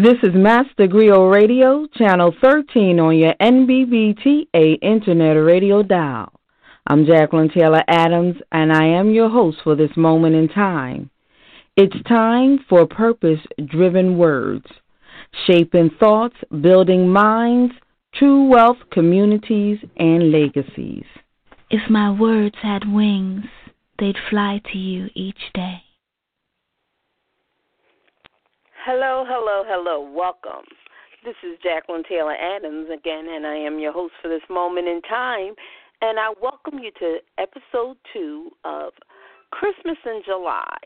This is Master Griot Radio, Channel 13 on your NBBTA Internet Radio dial. I'm Jacqueline Taylor Adams, and I am your host for this moment in time. It's time for purpose driven words, shaping thoughts, building minds, true wealth, communities, and legacies. If my words had wings, they'd fly to you each day. Hello, hello, hello. Welcome. This is Jacqueline Taylor Adams again, and I am your host for this moment in time. And I welcome you to episode two of Christmas in July.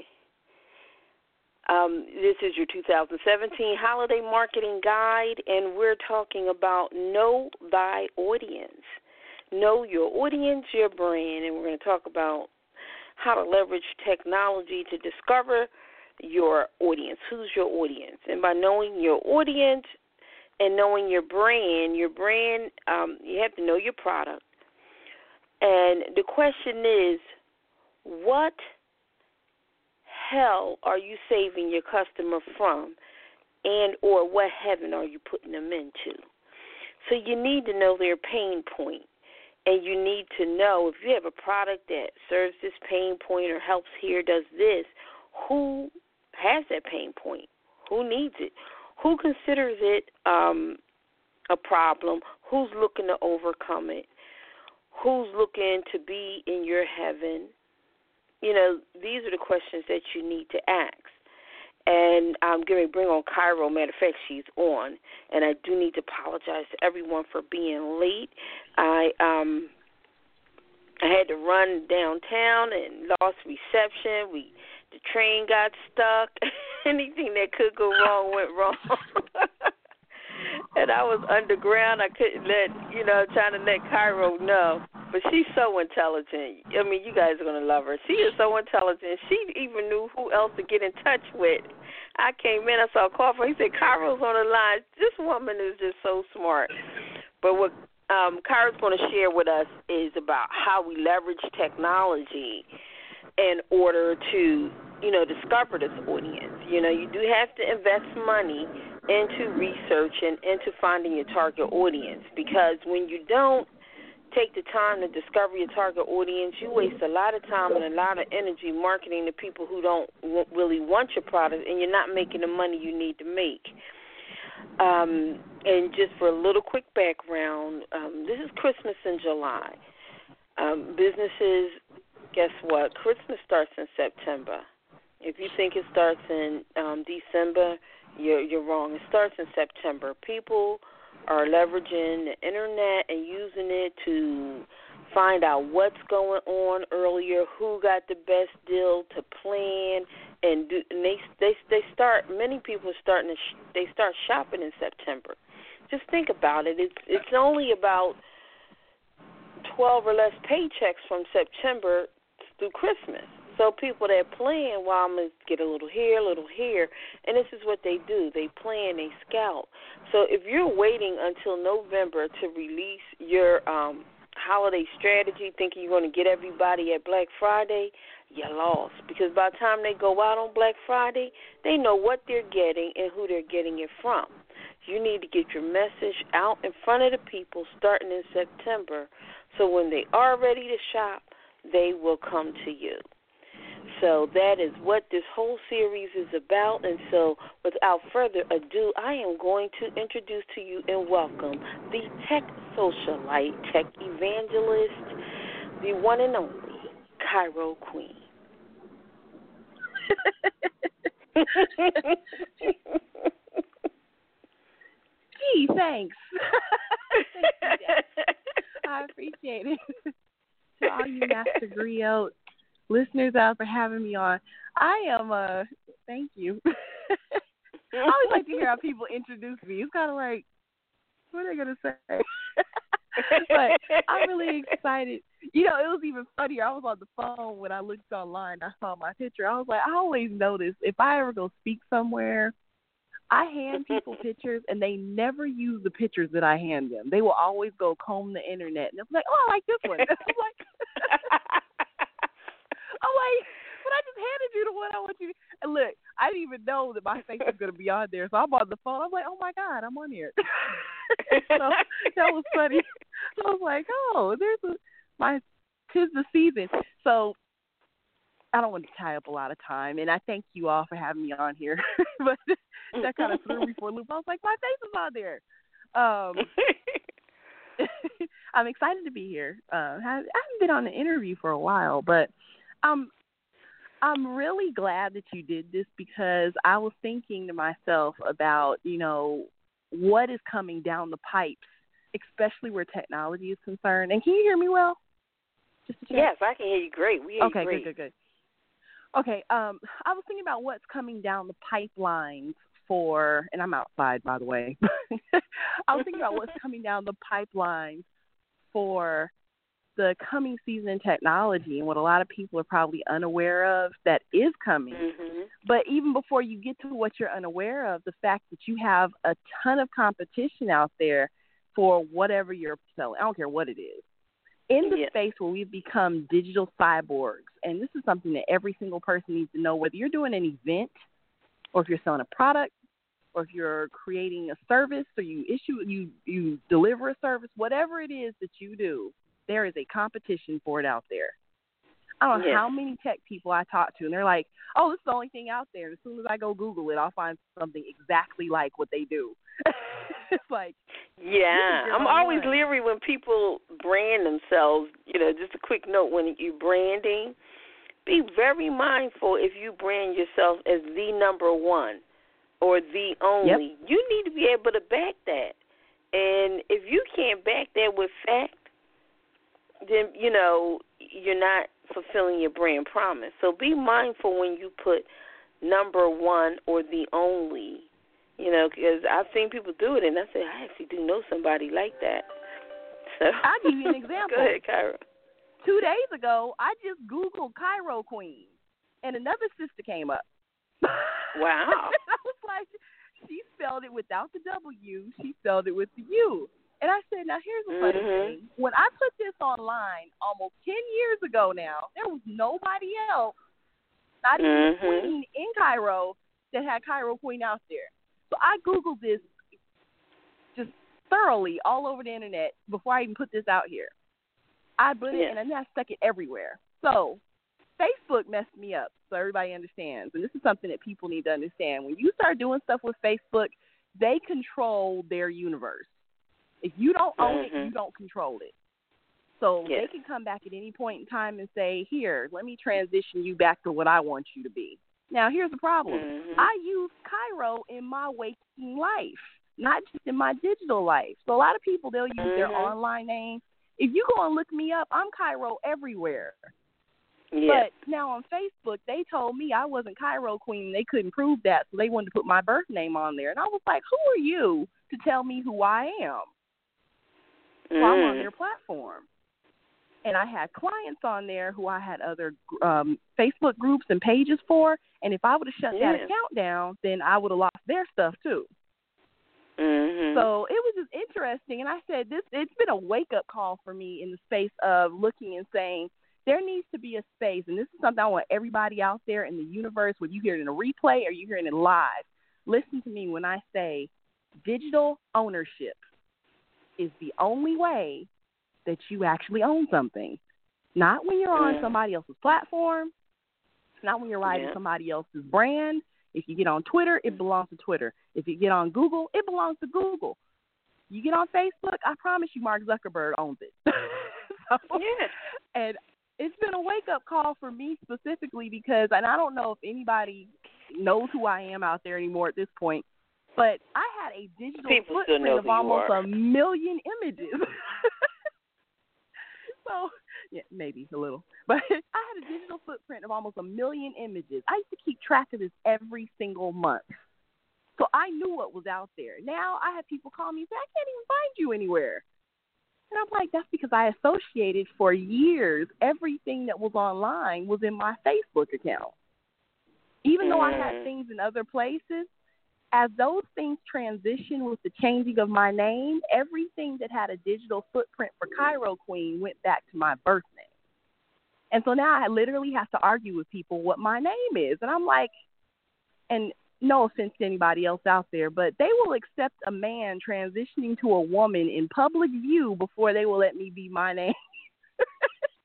Um, this is your 2017 holiday marketing guide, and we're talking about Know Thy Audience. Know your audience, your brand, and we're going to talk about how to leverage technology to discover your audience. Who's your audience? And by knowing your audience and knowing your brand, your brand, um, you have to know your product. And the question is, what hell are you saving your customer from, and or what heaven are you putting them into? So you need to know their pain point and you need to know if you have a product that serves this pain point or helps here, does this, who has that pain point? Who needs it? Who considers it um, a problem? Who's looking to overcome it? Who's looking to be in your heaven? You know, these are the questions that you need to ask and I'm going to bring on Cairo. Matter of fact, she's on, and I do need to apologize to everyone for being late. I um I had to run downtown and lost reception. We the train got stuck. Anything that could go wrong went wrong. and I was underground. I couldn't let you know, trying to let Cairo know. But she's so intelligent. I mean, you guys are gonna love her. She is so intelligent. She even knew who else to get in touch with. I came in, I saw a call from. He said, "Cairo's on the line." This woman is just so smart. But what um, Cairo's going to share with us is about how we leverage technology in order to, you know, discover this audience. You know, you do have to invest money into research and into finding your target audience because when you don't take the time to discover your target audience, you waste a lot of time and a lot of energy marketing to people who don't really want your product, and you're not making the money you need to make. Um, and just for a little quick background, um, this is Christmas in July. Um, businesses, guess what? Christmas starts in September. If you think it starts in um, December, you're you're wrong. It starts in September. People are leveraging the internet and using it to find out what's going on earlier, who got the best deal to plan, and do and they they they start. Many people are starting to sh- they start shopping in September. Just think about it. It's it's only about twelve or less paychecks from September through Christmas. So people that plan, well, I'm gonna get a little here, a little here, and this is what they do. They plan, they scout. So if you're waiting until November to release your um, holiday strategy, thinking you're to get everybody at Black Friday, you're lost. Because by the time they go out on Black Friday, they know what they're getting and who they're getting it from. You need to get your message out in front of the people starting in September so when they are ready to shop, they will come to you. So that is what this whole series is about. And so, without further ado, I am going to introduce to you and welcome the tech socialite, tech evangelist, the one and only Cairo Qween. Gee, thanks. Thank you, I appreciate it. To all you Master Griot listeners out for having me on. I am uh thank you. I always like to hear how people introduce me. It's kind of like, what are they gonna say? but I'm really excited. You know, it was even funnier. I was on the phone when I looked online. I saw my picture. I was like, I always notice if I ever go speak somewhere, I hand people pictures and they never use the pictures that I hand them. They will always go comb the internet and they're like, oh, I like this one. I'm like, I'm like, but I just handed you the one I want you. To. And look, I didn't even know that my face was to be on there, so I'm on the phone. I'm like, oh my god, I'm on here. so that was funny. I was like, oh, there's a my tis the season. So I don't want to tie up a lot of time, and I thank you all for having me on here. but that kind of threw me for a loop. I was like, my face is on there. Um, I'm excited to be here. Uh, I haven't been on an interview for a while, but um, I'm really glad that you did this because I was thinking to myself about, you know, what is coming down the pipes, especially where technology is concerned. And can you hear me well? Just yes, I can hear you great. We hear okay, you great. good, good, good. Okay, um, I was thinking about what's coming down the pipelines for, and I'm outside by the way. I was thinking about what's coming down the pipelines for the coming season technology and what a lot of people are probably unaware of that is coming. Mm-hmm. But even before you get to what you're unaware of, the fact that you have a ton of competition out there for whatever you're selling, I don't care what it is. In the Yeah. space where we've become digital cyborgs, and this is something that every single person needs to know whether you're doing an event or if you're selling a product or if you're creating a service or you issue you you deliver a service, whatever it is that you do, there is a competition for it out there. I don't know how many tech people I talk to, and they're like, "Oh, this is the only thing out there." And as soon as I go Google it, I'll find something exactly like what they do. It's like, Yeah, I'm always line. leery when people brand themselves. You know, just a quick note when you're branding, be very mindful if you brand yourself as the number one or the only. You need to be able to back that. And if you can't back that with fact, then you know you're not fulfilling your brand promise. So be mindful when you put number one or the only. You know, because I've seen people do it, and I said I actually do know somebody like that. So I'll give you an example. Go ahead, Cairo. two days ago, I just Googled Cairo Qween, and another sister came up. Wow. I was like, she spelled it without the W. She spelled it with the U. And I said, now here's the funny Mhm. thing. When I put this online almost 10 years ago now, there was nobody else, not even Mhm. a queen in Cairo, that had Cairo Qween out there. So I Googled this just thoroughly all over the internet before I even put this out here. I put it Yeah. and then I stuck it everywhere. So Facebook messed me up, so everybody understands. And this is something that people need to understand. When you start doing stuff with Facebook, they control their universe. If you don't own it, Mhm. you don't control it. So they can come back at any point in time and say, Here, let me transition you back to what I want you to be. Now, here's the problem Mhm. I use Cairo in my waking life, not just in my digital life. So a lot of people they'll use their Mhm. online name. If you go and look me up, I'm Cairo everywhere. yeah. But now on Facebook, they told me I wasn't Cairo Qween. They couldn't prove that, so they wanted to put my birth name on there. And I was like, who are you to tell me who I am? So I'm on Mm. their platform. And I had clients on there who I had other um, Facebook groups and pages for. And if I would have shut that account down, then I would have lost their stuff too. Mhm. So it was just interesting, and I said this. It's been a wake up call for me in the space of looking and saying there needs to be a space, and this is something I want everybody out there in the universe, whether you hear it in a replay or you hear it in live. Listen to me when I say digital ownership is the only way that you actually own something. Not when you're on somebody else's platform. Not when you're riding Yeah. somebody else's brand. If you get on Twitter, it belongs to Twitter. If you get on Google, it belongs to Google. You get on Facebook, I promise you Mark Zuckerberg owns it. so, Yeah. and it's been a wake up call for me specifically because and I don't know if anybody knows who I am out there anymore at this point, but I had a digital People footprint of almost are. a million images. so yeah, maybe a little. But I had a digital footprint of almost a million images. I used to keep track of this every single month. So I knew what was out there. Now I have people call me and say, I can't even find you anywhere. And I'm like, that's because I associated for years everything that was online was in my Facebook account. Even though I had Mm. things in other places, as those things transition with the changing of my name, everything that had a digital footprint for Cairo Qween went back to my birth name. And so now I literally have to argue with people what my name is. And I'm like, and no offense to anybody else out there, but they will accept a man transitioning to a woman in public view before they will let me be my name.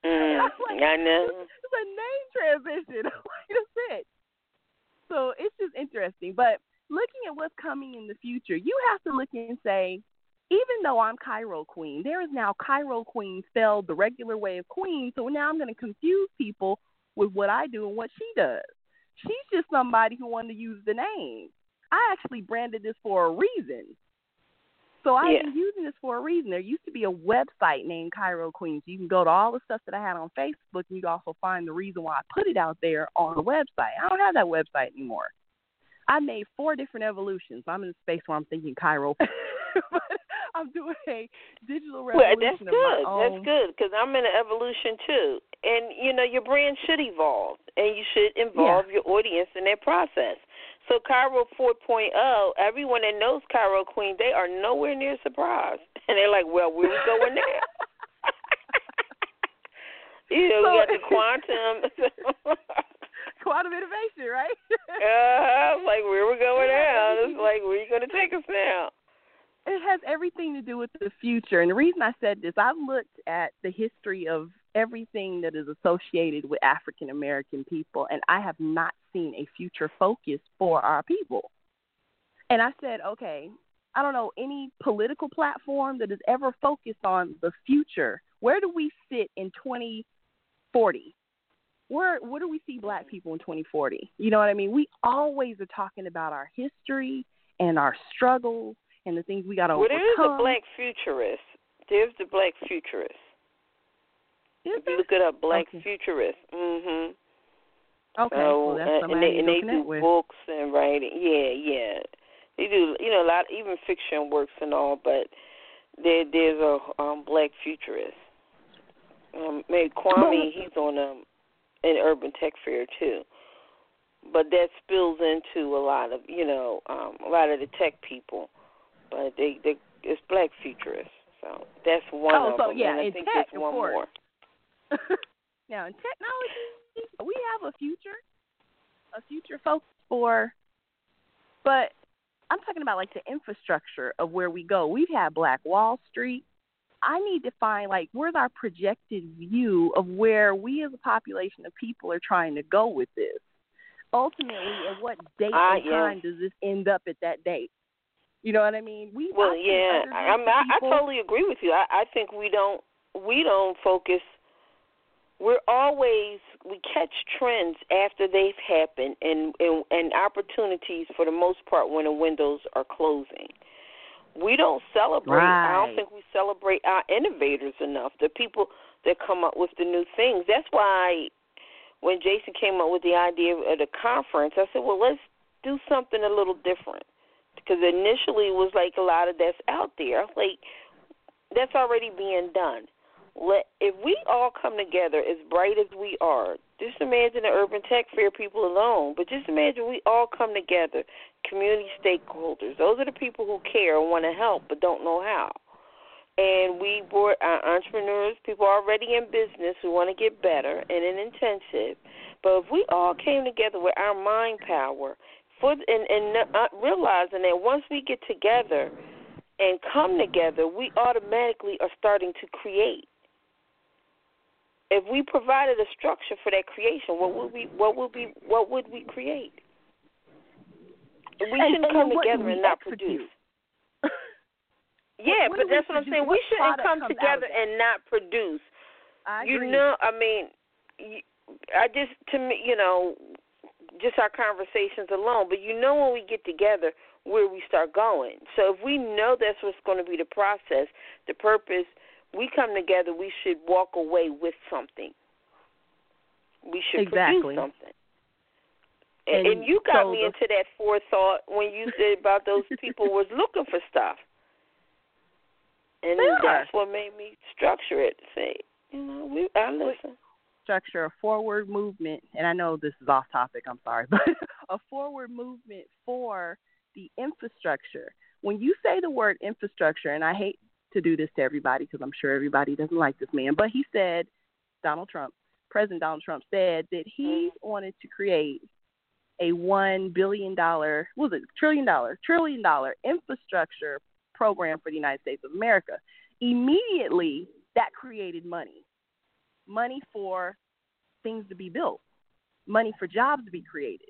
Mm, like, I know. It's a name transition. like that's it. So it's just interesting. But looking at what's coming in the future, you have to look and say, even though I'm Cairo Qween, there is now Cairo Queen spelled the regular way of Queen. So now I'm going to confuse people with what I do and what she does. She's just somebody who wanted to use the name. I actually branded this for a reason. So I've Yeah. been using this for a reason. There used to be a website named Cairo Qweens. You can go to all the stuff that I had on Facebook, and you can also find the reason why I put it out there on the website. I don't have that website anymore. I made four different evolutions. I'm in a space where I'm thinking Cairo, but I'm doing a digital Well, revolution that's of my good. own. That's good because I'm in an evolution too, and you know your brand should evolve, and you should involve your audience in that process. So Cairo 4.0, everyone that knows Cairo Qween, they are nowhere near surprised, and they're like, "Well, where are we going now?" you know, we got the quantum. Quantum innovation, right? uh, like where we're going now? It's like where you gonna take us now? it has everything to do with the future. And the reason I said this, I've looked at the history of everything that is associated with African American people, and I have not seen a future focus for our people. And I said, okay, I don't know any political platform that has ever focused on the future. Where do we sit in 2040? Where where do we see black people in 2040? You know what I mean? We always are talking about our history and our struggles and the things we got to Well, overcome. there is a black futurist. There's the black futurist. Is If you look it up, black Okay. futurist. Mhm. Okay, So, well that's and, they, and they do with. books and writing. Yeah, yeah. They do, you know, a lot, even fiction works and all. But there, there's a um, black futurist. Um, maybe Kwame, he's on um, an urban tech fair too. But that spills into a lot of, you know, um, a lot of the tech people. But they, they, it's black futurists. So that's one Oh, of so, them. yeah, and I think tech, there's one more. now in technology, we have a future, a future focus for, but I'm talking about like the infrastructure of where we go. We've had Black Wall Street. I need to find like where's our projected view of where we as a population of people are trying to go with this. Ultimately, at what date Ah, and yeah. time does this end up at that date? You know what I mean? We Well, yeah, I, I, groups mean, I, I totally agree with you. I, I think we don't we don't focus. We're always we catch trends after they've happened, and and, and opportunities for the most part when the windows are closing. We don't celebrate. I don't think we celebrate our innovators enough. The people that come up with the new things. That's why when Jason came up with the idea of the conference, I said, well, let's do something a little different because initially it was like a lot of that's out there. I was like, that's already being done. Let if we all come together as bright as we are, just imagine the urban tech fair people alone, but just imagine we all come together, community stakeholders. Those are the people who care and want to help but don't know how. And we brought our entrepreneurs, people already in business who want to get better and in intensive. But if we all came together with our mind power, for and and uh, realizing that once we get together and come together, we automatically are starting to create. If we provided a structure for that creation, what would we what would we what would we create? We And- shouldn't and come what do together and not execute? produce. Yeah, what but do we that's what I'm saying. What We shouldn't come comes out of together and not produce. I You know, I mean, I just to me, you know, just our conversations alone. But you know, when we get together, where we start going. So if we know that's what's going to be the process, the purpose, we come together. We should walk away with something. We should Exactly. produce something. and, And and you got so me the- into that forethought when you said about those people was looking for stuff, and that's what made me structure it. Say, you know, we I listen. structure a forward movement, and I know this is off topic, I'm sorry, but a forward movement for the infrastructure. When you say the word infrastructure, and I hate to do this to everybody because I'm sure everybody doesn't like this man, but he said, Donald Trump, President Donald Trump said that he wanted to create a one billion dollar, what was it, trillion dollar, trillion dollar infrastructure program for the United States of America. Immediately, that created money money for things to be built, money for jobs to be created,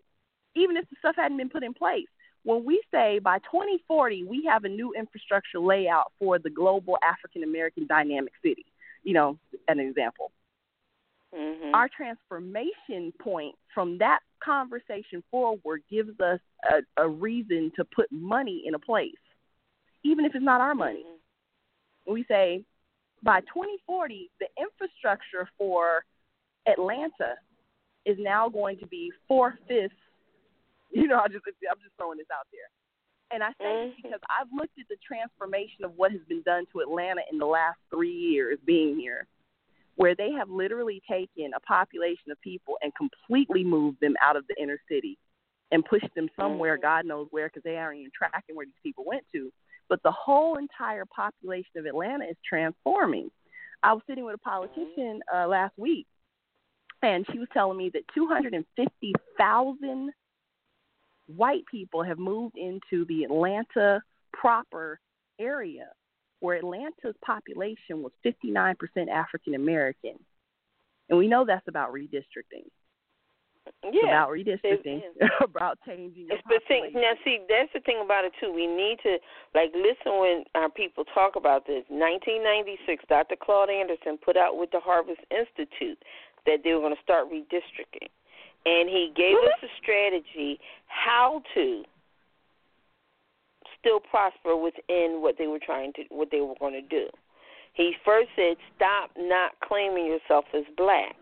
even if the stuff hadn't been put in place. When we say by 2040 we have a new infrastructure layout for the global African American dynamic city, you know, an example. hmm Our transformation point from that conversation forward gives us a, a reason to put money in a place, even if it's not our money Mm-hmm. we say by 2040, the infrastructure for Atlanta is now going to be four fifths. You know, I just I'm just throwing this out there, and I say this Mhm. because I've looked at the transformation of what has been done to Atlanta in the last three years being here, where they have literally taken a population of people and completely moved them out of the inner city and pushed them somewhere, Mhm. God knows where, because they aren't even tracking where these people went to but the whole entire population of Atlanta is transforming. I was sitting with a politician uh, last week, and she was telling me that 250,000 white people have moved into the Atlanta proper area, where Atlanta's population was 59% African American. And we know that's about redistricting. It's Yeah. about redistricting, about changing. your It's the thing. Now, see, that's the thing about it too. We need to like listen when our people talk about this. 1996, Dr. Claude Anderson put out with the Harvest Institute that they were going to start redistricting, and he gave us a strategy how to still prosper within what they were trying to, what they were going to do. He first said, "Stop not claiming yourself as black."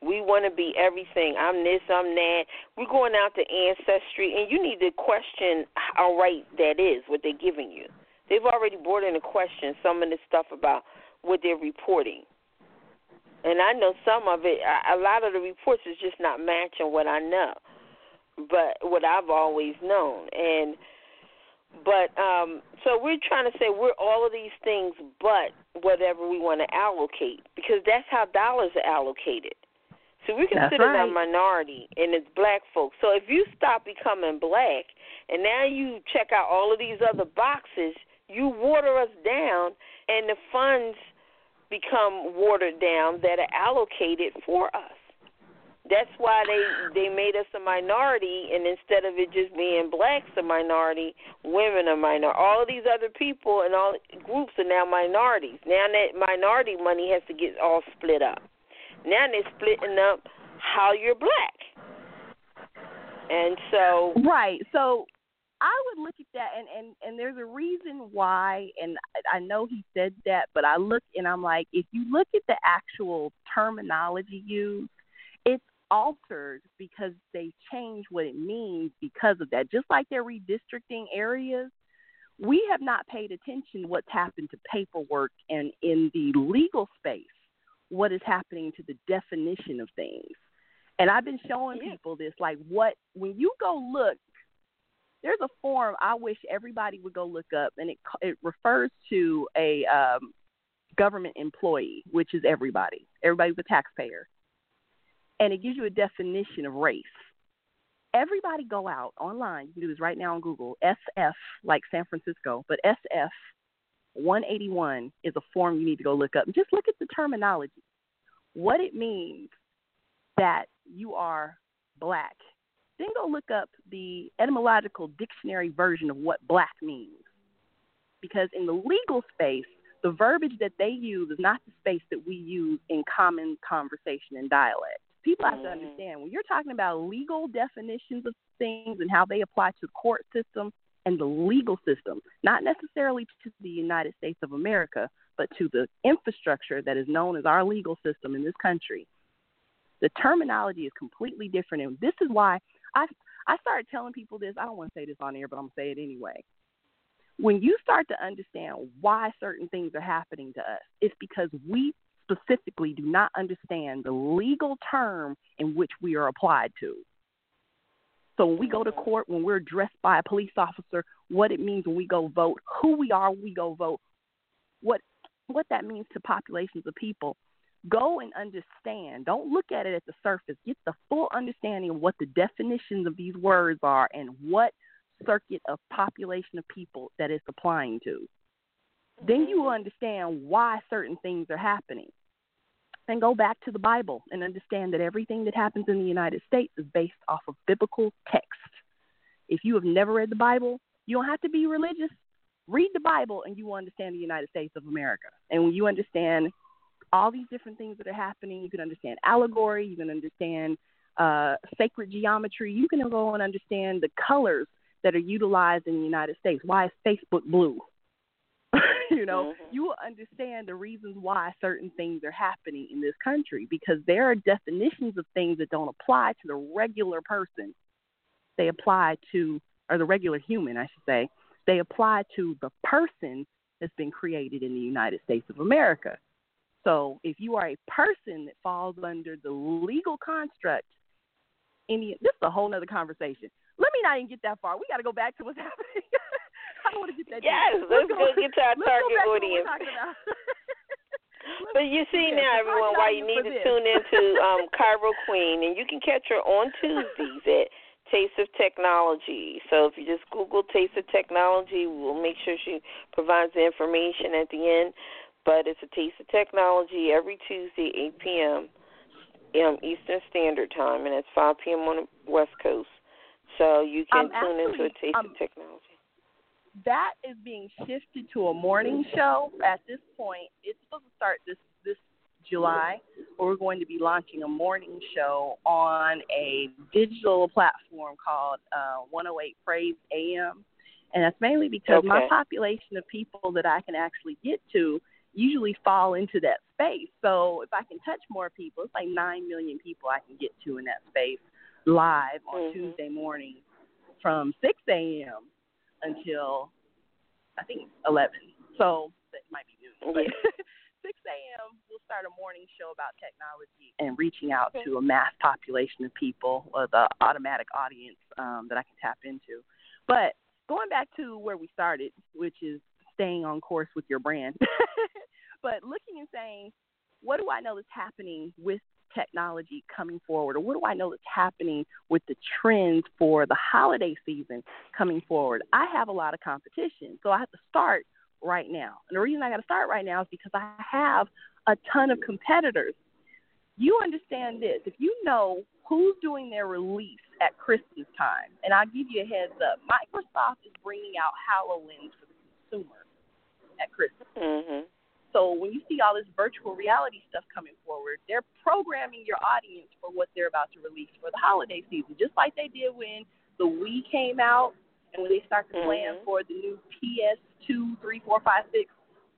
We want to be everything. I'm this, I'm that. We're going out to Ancestry, and you need to question how right that is, what they're giving you. They've already brought into question some of the stuff about what they're reporting. And I know some of it, a a lot of the reports is just not matching what I know, but what I've always known. And but um so we're trying to say we're all of these things but whatever we want to allocate because that's how dollars are allocated. So we consider right. a minority, and it's black folks. So if you stop becoming black, and now you check out all of these other boxes, you water us down, and the funds become watered down that are allocated for us. That's why they they made us a minority, and instead of it just being blacks a minority, women a minority. All of these other people and all groups are now minorities. Now that minority money has to get all split up. Now they're splitting up how you're black. And so Right. So I would look at that and and and there's a reason why and I know he said that, but I look and I'm like if you look at the actual terminology used, it's altered because they change what it means because of that. Just like they're redistricting areas, we have not paid attention what's happened to paperwork and in the legal space what is happening to the definition of things. And I've been showing people this like what when you go look there's a form I wish everybody would go look up and it it refers to a um government employee, which is everybody. Everybody's a taxpayer. And it gives you a definition of race. Everybody go out online. You can do this right now on Google. SF, like San Francisco, but SF 181 is a form you need to go look up. Just look at the terminology, what it means that you are black. Then go look up the etymological dictionary version of what black means. Because in the legal space, the verbiage that they use is not the space that we use in common conversation and dialect. People have to Mhm. understand when you're talking about legal definitions of things and how they apply to the court system and the legal system, not necessarily to the United States of America, but to the infrastructure that is known as our legal system in this country. The terminology is completely different, and this is why I I started telling people this. I don't want to say this on air, but I'm gonna say it anyway. When you start to understand why certain things are happening to us, it's because we specifically do not understand the legal term in which we are applied to. So when we go to mm-hmm. court, when we're addressed by a police officer, what it means when we go vote, who we are when we go vote, what what that means to populations of people. Go and understand. Don't look at it at the surface. Get the full understanding of what the definitions of these words are and what circuit of population of people that it's applying to. Then you will understand why certain things are happening. Then go back to the Bible and understand that everything that happens in the United States is based off of biblical text. If you have never read the Bible, you don't have to be religious read the Bible and you will understand the United States of America. And when you understand all these different things that are happening, you can understand allegory, you can understand uh, sacred geometry, you can go and understand the colors that are utilized in the United States. Why is Facebook blue? you know, mm-hmm. you will understand the reasons why certain things are happening in this country because there are definitions of things that don't apply to the regular person. They apply to, or the regular human, I should say, they apply to the person that's been created in the United States of America. So if you are a person that falls under the legal construct, any this is a whole other conversation. Let me not even get that far. We got to go back to what's happening. I don't want to get that. Yes, deep. let's, let's go, get to our target audience. but you see yeah, now, everyone, why you need to this. tune into um, Cairo Qween, and you can catch her on Tuesdays at Taste of Technology. So if you just Google Taste of Technology, we'll make sure she provides the information at the end. But it's a Taste of Technology every Tuesday, 8 p.m. Um, Eastern Standard Time, and it's 5 p.m. on the West Coast. So you can um, tune actually, into a Taste um, of Technology. That is being shifted to a morning show at this point. It's supposed to start this this July, we're going to be launching a morning show on a digital platform called uh, 108 Praise AM. And that's mainly because okay. my population of people that I can actually get to usually fall into that space. So if I can touch more people, it's like 9 million people I can get to in that space live on mm-hmm. Tuesday morning from 6 a.m. until I think 11. So that might be noon. But 6 a.m., we'll start a morning show about technology and reaching out to a mass population of people, or the automatic audience um, that I can tap into. But going back to where we started, which is staying on course with your brand, but looking and saying, what do I know that's happening with technology coming forward, or what do I know that's happening with the trends for the holiday season coming forward? I have a lot of competition, so I have to start right now. And the reason I got to start right now is because I have a ton of competitors. You understand this. If you know who's doing their release at Christmas time, and I'll give you a heads up Microsoft is bringing out HoloLens for the consumer at Christmas. Mm-hmm. So when you see all this virtual reality stuff coming forward, they're programming your audience for what they're about to release for the holiday season, just like they did when the Wii came out and when they start to plan mm-hmm. for the new PS2, 3, 4, 5, 6,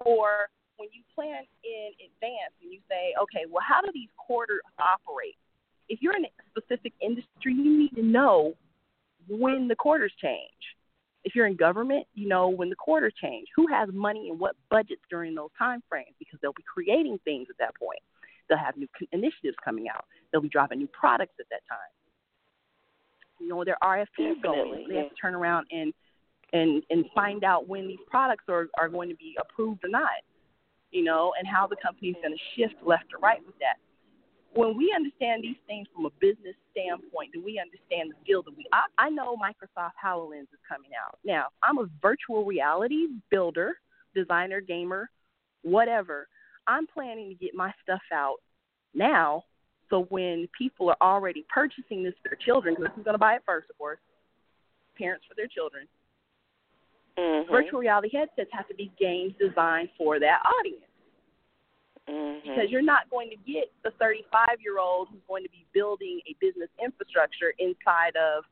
or when you plan in advance and you say, okay, well, how do these quarters operate? If you're in a specific industry, you need to know when the quarters change. If you're in government, you know when the quarter change. Who has money and what budgets during those time frames? Because they'll be creating things at that point. They'll have new initiatives coming out. They'll be dropping new products at that time you know their RFPs going. They yeah. have to turn around and and and find out when these products are are going to be approved or not. You know, and how the company is going to shift left or right with that. When we understand these things from a business standpoint, do we understand the skill that we? I, I know Microsoft Hololens is coming out now. I'm a virtual reality builder, designer, gamer, whatever. I'm planning to get my stuff out now so when people are already purchasing this for their children, because who's going to buy it first, of course? Parents for their children. Mm-hmm. Virtual reality headsets have to be games designed for that audience. Mm-hmm. Because you're not going to get the 35 year old who's going to be building a business infrastructure inside of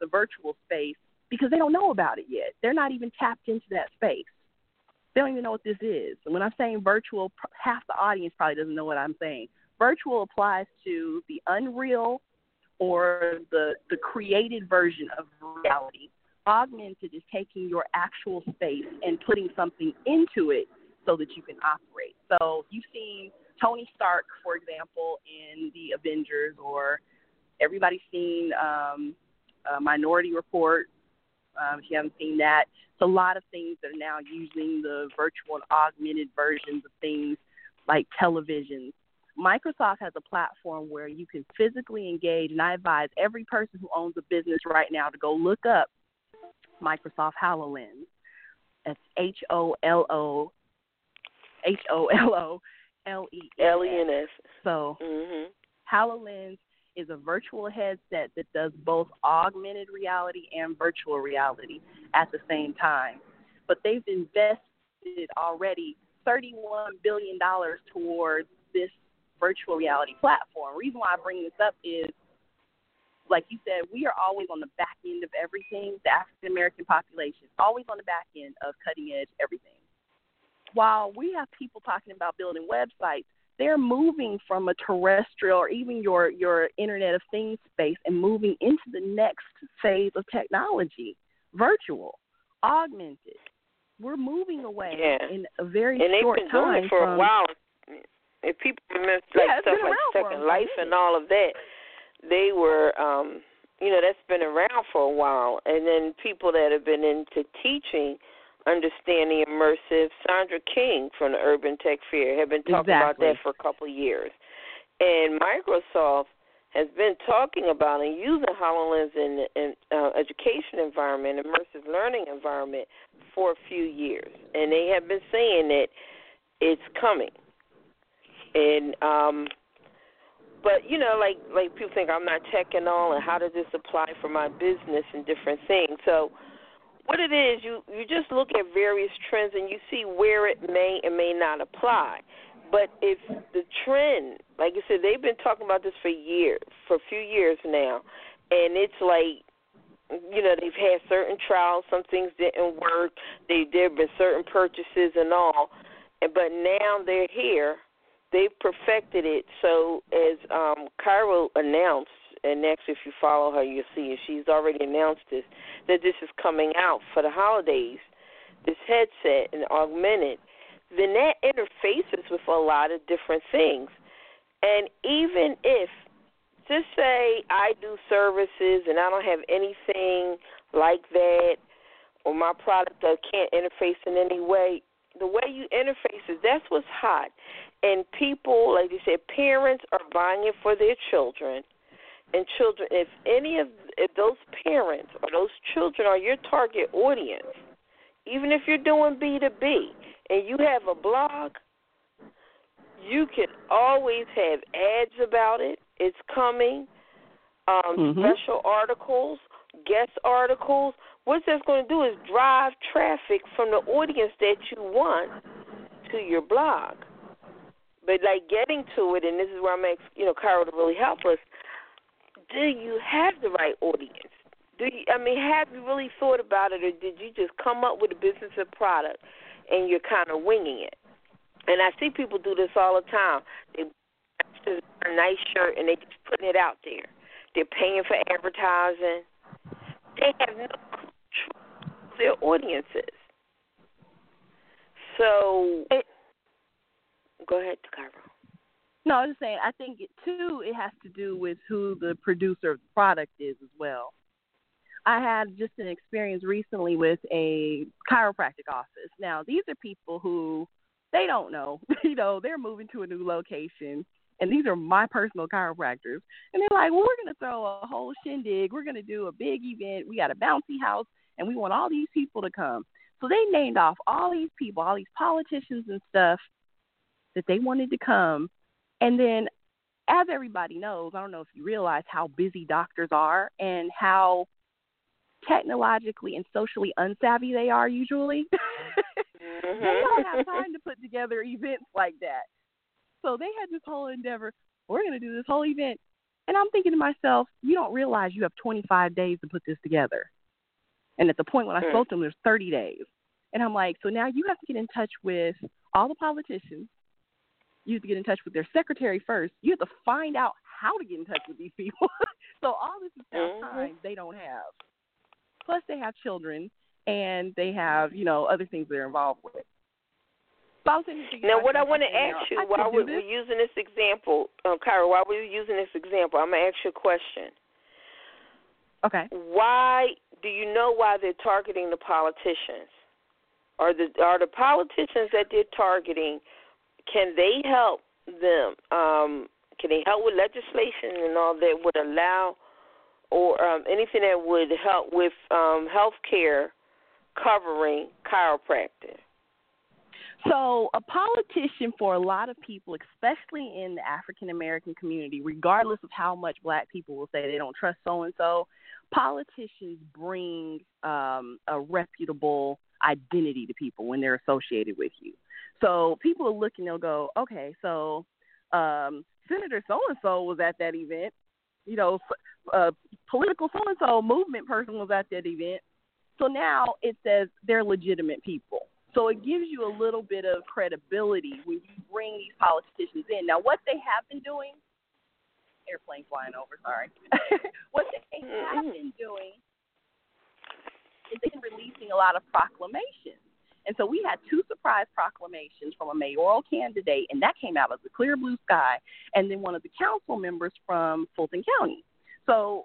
the virtual space because they don't know about it yet. They're not even tapped into that space. They don't even know what this is. And when I'm saying virtual, half the audience probably doesn't know what I'm saying virtual applies to the unreal or the the created version of reality. Augmented is taking your actual space and putting something into it so that you can operate. So you've seen Tony Stark, for example, in the Avengers, or everybody's seen um, Minority Report. Um, if you haven't seen that, it's a lot of things that are now using the virtual and augmented versions of things like televisions. Microsoft has a platform where you can physically engage, and I advise every person who owns a business right now to go look up Microsoft HoloLens. That's H O L O H O L O L E L E N S. So Mhm. HoloLens is a virtual headset that does both augmented reality and virtual reality at the same time. But they've invested already $31 billion towards this virtual reality platform. reason why I bring this up is, like you said, we are always on the back end of everything. The African American population is always on the back end of cutting edge everything. While we have people talking about building websites, they're moving from a terrestrial or even your your Internet of Things space and moving into the next phase of technology, virtual, augmented. We're moving away Yeah. in a very and they've short been doing time it for from a while. If people remember Yeah, like it's stuff like Second Life and all of that, they were, um, you know, that's been around for a while. And then people that have been into teaching, understanding immersive, Sandra King from the Urban Tech Fair have been talking about that for a couple of years. And Microsoft has been talking about and using HoloLens in an uh, education environment, immersive learning environment for a few years, and they have been saying that it's coming. And um, but you know, like like people think I'm not tech and all, and how does this apply for my business and different things. So what it is, you you just look at various trends and you see where it may and may not apply. But if the trend, like you said, they've been talking about this for years, for a few years now, and it's like, you know, they've had certain trials, some things didn't work, they there have been certain purchases and all, but now they're here, they've perfected it. So as um Cairo announced, and next, if you follow her, you'll see it. She's already announced this that this is coming out for the holidays. This headset and augmented then that interfaces with a lot of different things. And even if, just say I do services and I don't have anything like that, or my product that can't interface in any way, the way you interface is that's what's hot. And people, like you said, parents are buying it for their children. And children, if any of if those parents or those children are your target audience, even if you're doing B2B, and you have a blog, you can always have ads about it. It's coming, um, Mhm. special articles, guest articles. What that's going to do is drive traffic from the audience that you want to your blog. But like getting to it, and this is where I'm, ex- you know, Carol to really help us. Do you have the right audience? Do you? I mean, have you really thought about it, or did you just come up with a business or product? and you're kind of winging it. And I see people do this all the time. They just a nice shirt and they just putting it out there. They're paying for advertising. They have no control of their audiences. So, It- go ahead, Cairo. No, I was just saying. I think it, too. It has to do with who the producer of the product is as well. I had just an experience recently with a chiropractic office. Now, these are people who they don't know. you know, they're moving to a new location, and these are my personal chiropractors. And they're like, "Well, we're going to throw a whole shindig. We're going to do a big event. We got a bouncy house, and we want all these people to come." So they named off all these people, all these politicians and stuff that they wanted to come. And then, as everybody knows, I don't know if you realize how busy doctors are and how technologically and socially unsavvy they are usually. Mm-hmm. they don't have time to put together events like that. So they had this whole endeavor. We're going to do this whole event. And I'm thinking to myself, you don't realize you have 25 days to put this together. And at the point when I Hmm. spoke to them, there's 30 days. And I'm like, so now you have to get in touch with all the politicians. You have to get in touch with their secretary first. You have to find out how to get in touch with these people. so all this is mm-hmm. time they don't have. Plus, they have children and they have you know other things they're involved with. Now, what I want to ask you, while we're, we're using this example, um, Cairo, while we're using this example, I'm gonna ask you a question. Okay. Why do you know why they're targeting the politicians? Are the are the politicians that they're targeting? Can they help them? Um, can they help with legislation and all that would allow, or um, anything that would help with um, health care covering chiropractic? So, a politician for a lot of people, especially in the African American community, regardless of how much black people will say they don't trust so and so, politicians bring um, a reputable identity to people when they're associated with you. So, people will look and they'll go, okay, so um, Senator so and so was at that event. You know, a political so and so movement person was at that event. So now it says they're legitimate people. So it gives you a little bit of credibility when you bring these politicians in. Now, what they have been doing, airplane flying over, sorry. what they have mm-hmm. been doing is they've been releasing a lot of proclamations. And so we had two surprise proclamations from a mayoral candidate, and that came out of the clear blue sky, and then one of the council members from Fulton County. So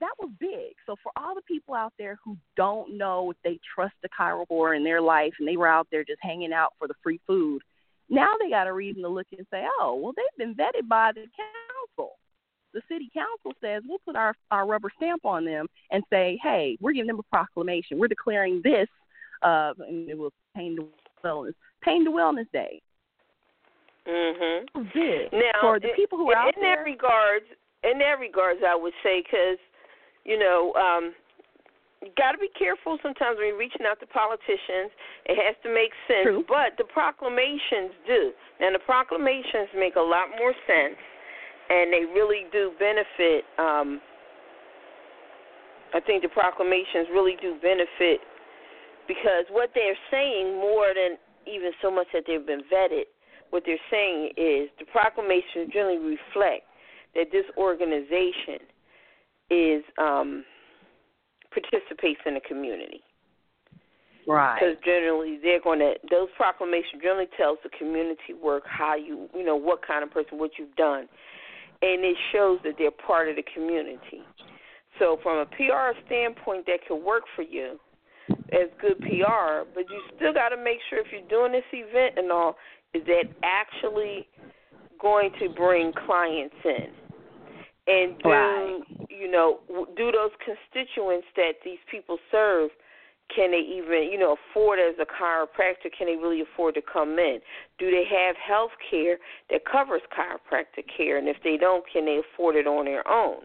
that was big. So for all the people out there who don't know if they trust the chiropractor in their life and they were out there just hanging out for the free food, now they got a reason to look and say, oh, well, they've been vetted by the council. The city council says we'll put our, our rubber stamp on them and say, hey, we're giving them a proclamation. We're declaring this, uh, and it was Pain to Wellness, Pain to Wellness Day. Mm-hmm. Big. Now, for the people who are in, out in there, that regards, in that regards, I would say because you know, um, you got to be careful sometimes when you're reaching out to politicians. It has to make sense. True. But the proclamations do. And the proclamations make a lot more sense, and they really do benefit. Um, I think the proclamations really do benefit because what they're saying more than even so much that they've been vetted, what they're saying is the proclamations generally reflect that this organization – is um, participates in the community. Right. Because generally they're going to those proclamations generally tells the community work how you you know what kind of person what you've done, and it shows that they're part of the community. So from a PR standpoint, that could work for you as good PR, but you still got to make sure if you're doing this event and all, is that actually going to bring clients in. And do right. you know do those constituents that these people serve can they even you know afford as a chiropractor can they really afford to come in? Do they have health care that covers chiropractic care? And if they don't can they afford it on their own?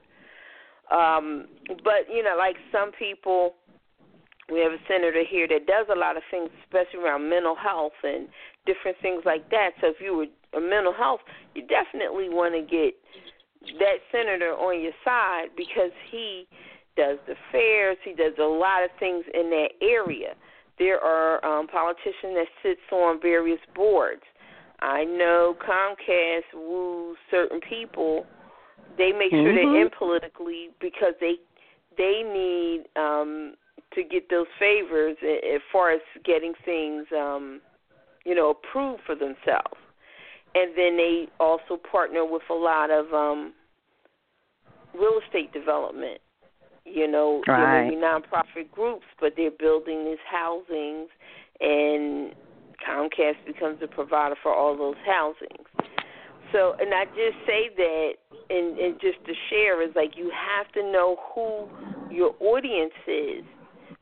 Um but you know like some people we have a senator here that does a lot of things especially around mental health and different things like that so if you were a mental health you definitely want to get that senator on your side because he does the fairs, he does a lot of things in that area. There are um, politicians that sits on various boards. I know Comcast woos certain people. They make sure mm-hmm. they're in politically because they they need um, to get those favors as far as getting things um, you know approved for themselves and then they also partner with a lot of um real estate development. You know, right. there may be nonprofit groups, but they're building these housings, and Comcast becomes the provider for all those housings. So, and I just say that, and, and just to share is like you have to know who your audience is,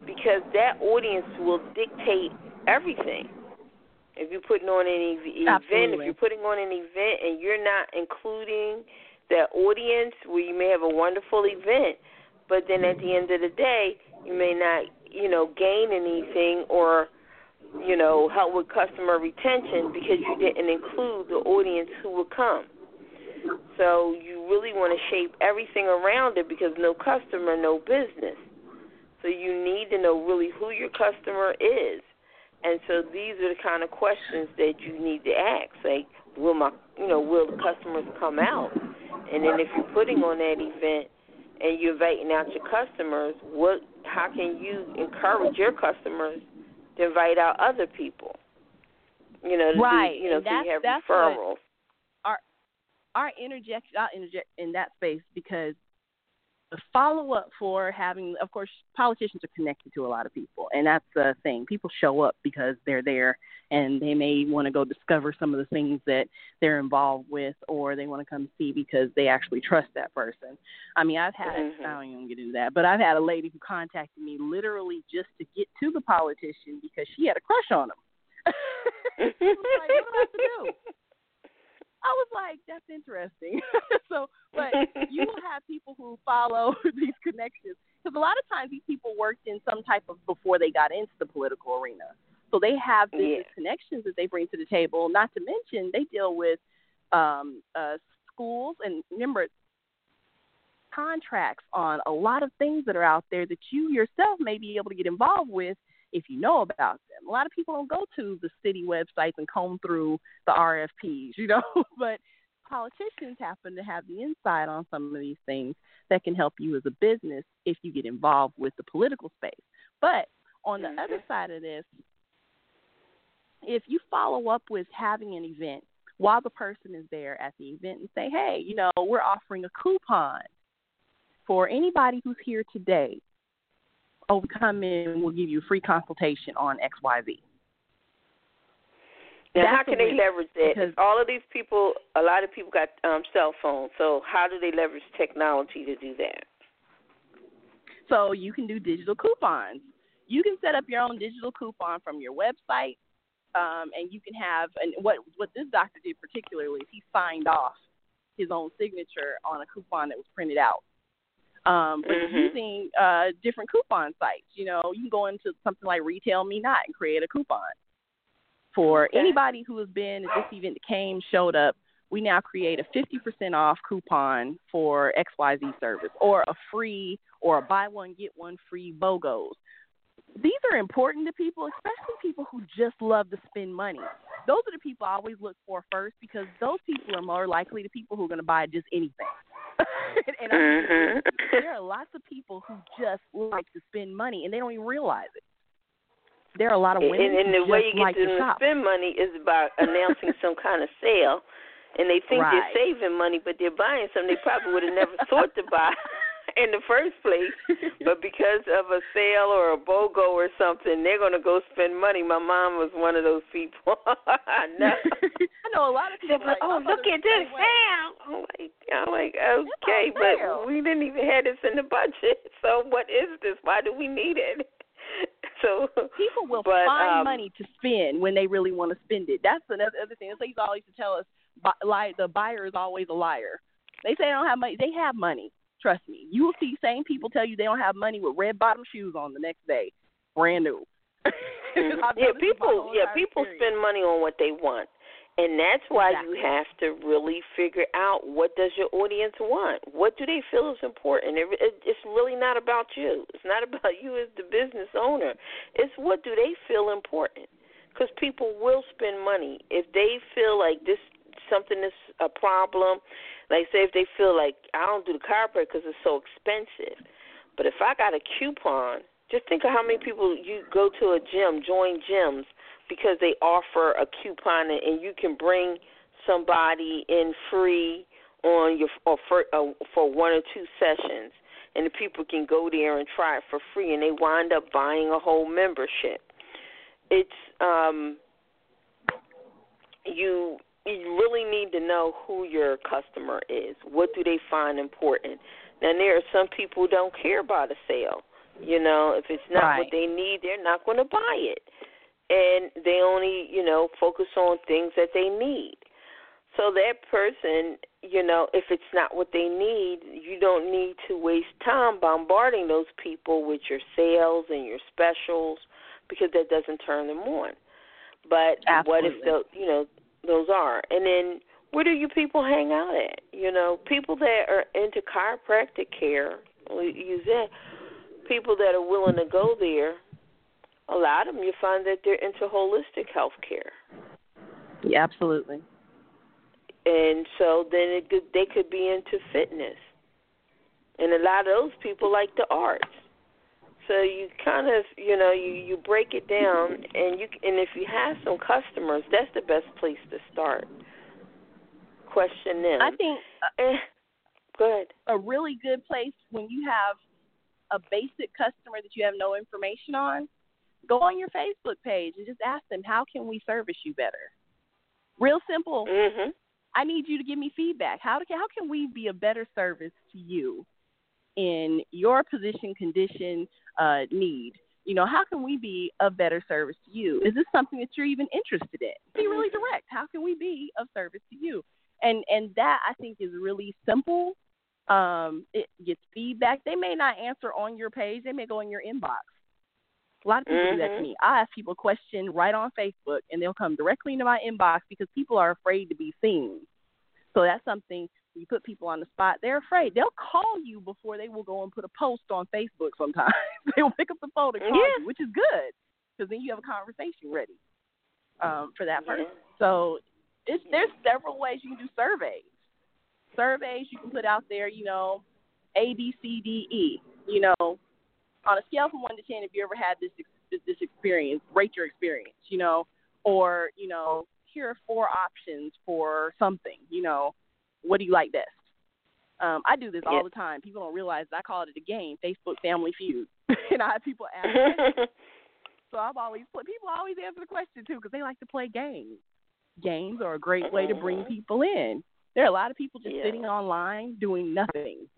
because that audience will dictate everything. If you're putting on an event, Absolutely. if you're putting on an event and you're not including that audience, where you may have a wonderful event, but then at the end of the day, you may not, you know, gain anything or, you know, help with customer retention because you didn't include the audience who would come. So you really want to shape everything around it because no customer, no business. So you need to know really who your customer is And so these are the kind of questions that you need to ask. Like, will my, you know, will the customers come out? And then if you're putting on that event and you're inviting out your customers, what, how can you encourage your customers to invite out other people? You know, to right. Do, you know, and so you have referrals. Our our interjection, I'll interject in that space because follow up for having, of course, politicians are connected to a lot of people, and that's the thing. People show up because they're there, and they may want to go discover some of the things that they're involved with, or they want to come see because they actually trust that person. I mean, I've had mm-hmm. I don't even get into that, but I've had a lady who contacted me literally just to get to the politician because she had a crush on him. like, what do I have to do? I was like, that's interesting. so, but you will have people who follow these connections because a lot of times these people worked in some type of before they got into the political arena. So they have business yeah. connections that they bring to the table. Not to mention they deal with um, uh, schools and remember contracts on a lot of things that are out there that you yourself may be able to get involved with if you know about them. A lot of people don't go to the city websites and comb through the RFPs, you know, but politicians happen to have the insight on some of these things that can help you as a business if you get involved with the political space. But on the mm-hmm. other side of this, if you follow up with having an event while the person is there at the event and say, hey, you know, we're offering a coupon for anybody who's here today oh, come in, and we'll give you a free consultation on XYZ. Now, how can they leverage that? Because all of these people, a lot of people got um, cell phones. So, how do they leverage technology to do that? So, you can do digital coupons. You can set up your own digital coupon from your website, um, and you can have. And what what this doctor did particularly is he signed off his own signature on a coupon that was printed out um, but mm-hmm. using uh, different coupon sites. You know, you can go into something like RetailMeNot and create a coupon. For okay. anybody who has been at this event that came, showed up, we now create a 50% off coupon for XYZ service or a free or a buy one, get one free BOGOs. These are important to people, especially people who just love to spend money. Those are the people I always look for first because those people are more likely to people who are going to buy just anything. and mm-hmm. there are lots of people who just like to spend money and they don't even realize it. There are a lot of women and, and the way you get like to to spend money is by announcing some kind of sale, and they think right. they're saving money, but they're buying something they probably would have never thought to buy in the first place. but because of a sale or a BOGO or something, they're going to go spend money. My mom was one of those people. I know. I know a lot of people. Like, like, oh, look at this sale. I'm like, I'm like, okay, but we didn't even have this in the budget. So what is this? Why do we need it? So people will but, find um, money to spend when they really want to spend it. That's another other thing. That's like he's always to tell us. Lie, the buyer is always a liar. They say they don't have money. They have money. Trust me. You will see same people tell you they don't have money with red bottom shoes on the next day, brand new. yeah, people. Yeah, people experience. spend money on what they want. And that's why exactly. you have to really figure out what does your audience want. What do they feel is important? It, it, it's really not about you. It's not about you as the business owner. It's what do they feel important? Because people will spend money if they feel like this something is a problem. Like say if they feel like I don't do the chiropractor because it's so expensive, but if I got a coupon, just think of how many people you go to a gym, join gyms because they offer a coupon and you can bring somebody in free on your or for uh, for one or two sessions. And the people can go there and try it for free and they wind up buying a whole membership. It's um you you really need to know who your customer is what do they find important now there are some people who don't care about a sale you know if it's not right. what they need they're not going to buy it and they only, you know, focus on things that they need. So that person, you know, if it's not what they need, you don't need to waste time bombarding those people with your sales and your specials because that doesn't turn them on. But Absolutely. what if the, you know, those are? And then where do you people hang out at? You know, people that are into chiropractic care, we use that. People that are willing to go there a lot of them you find that they're into holistic health care. Yeah, absolutely. And so then it could, they could be into fitness. And a lot of those people like the arts. So you kind of, you know, you you break it down and you and if you have some customers, that's the best place to start. Question them. I think eh, go ahead. a really good place when you have a basic customer that you have no information on, go on your Facebook page and just ask them, how can we service you better? Real simple. Mhm. I need you to give me feedback. How how can we be a better service to you in your position, condition, uh, need? You know, how can we be of better service to you? Is this something that you're even interested in? Be really direct. How can we be of service to you? And and that I think is really simple. Um, it gets feedback. They may not answer on your page. They may go in your inbox. A lot of people do that to Mhm. me. I ask people a question right on Facebook, and they'll come directly into my inbox because people are afraid to be seen. So that's something you put people on the spot. They're afraid. They'll call you before they will go and put a post on Facebook. Sometimes they will pick up the phone and call Yeah. you, which is good because then you have a conversation ready um, for that person. Yeah. So it's there's several ways you can do surveys. Surveys you can put out there, you know, A, B, C, D, E. You know, on a scale from one to ten, if you ever had this this experience, rate your experience. You know, or you know, here are four options for something. You know, what do you like best? Um, I do this all the time. People don't realize I call it a game, Facebook Family Feud, and I have people ask. So I'm always people always answer the question too because they like to play games. Games are a great way to bring Mhm. people in. There are a lot of people just Yeah. sitting online doing nothing.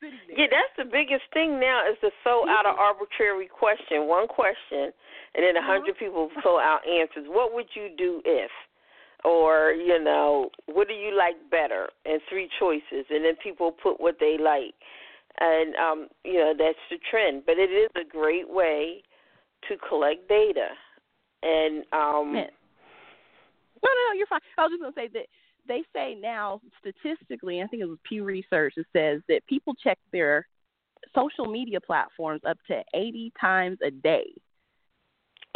sitting. Yeah, that's the biggest thing now is to throw out an arbitrary question, one question, and then a 100 people throw out answers. What would you do if? Or, you know, what do you like better? And three choices. And then people put what they like. And, um, you know, that's the trend. But it is a great way to collect data. And, um. No, no, no, you're fine. I was just gonna say that they say now statistically, I think it was Pew Research that says that people check their social media platforms up to 80 times a day.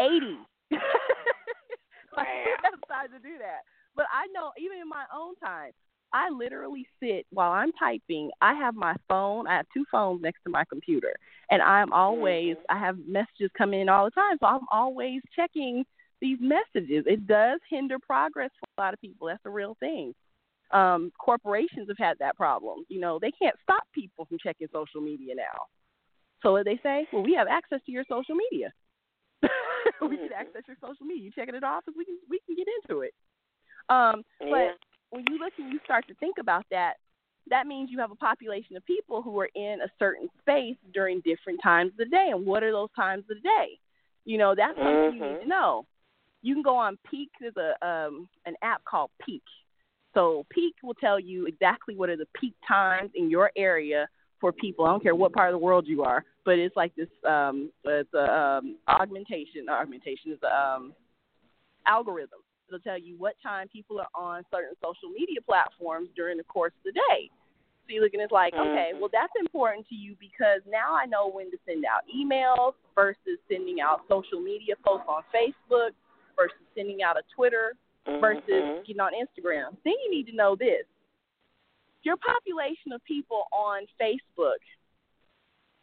80. like, who has time to do that? But I know even in my own time, I literally sit while I'm typing. I have my phone. I have two phones next to my computer, and I'm always. I have messages come in all the time, so I'm always checking these messages. It does hinder progress for a lot of people. That's a real thing. Um, corporations have had that problem. You know, they can't stop people from checking social media now. So what they say? Well, we have access to your social media. we can access your social media. You checking it off, we can we can get into it. Um, yeah. but when you look and you start to think about that, that means you have a population of people who are in a certain space during different times of the day. And what are those times of the day? You know, that's something you need to know. You can go on Peak. There's a um, an app called Peak. So Peak will tell you exactly what are the peak times in your area for people. I don't care what part of the world you are, but it's like this. Um, it's a um, augmentation. Augmentation is a um, algorithm. It'll tell you what time people are on certain social media platforms during the course of the day. So you look and it's like, okay, Mhm. well that's important to you because now I know when to send out emails versus sending out social media posts on Facebook versus sending out a Twitter versus Mhm. getting on Instagram. Then you need to know this. Your population of people on Facebook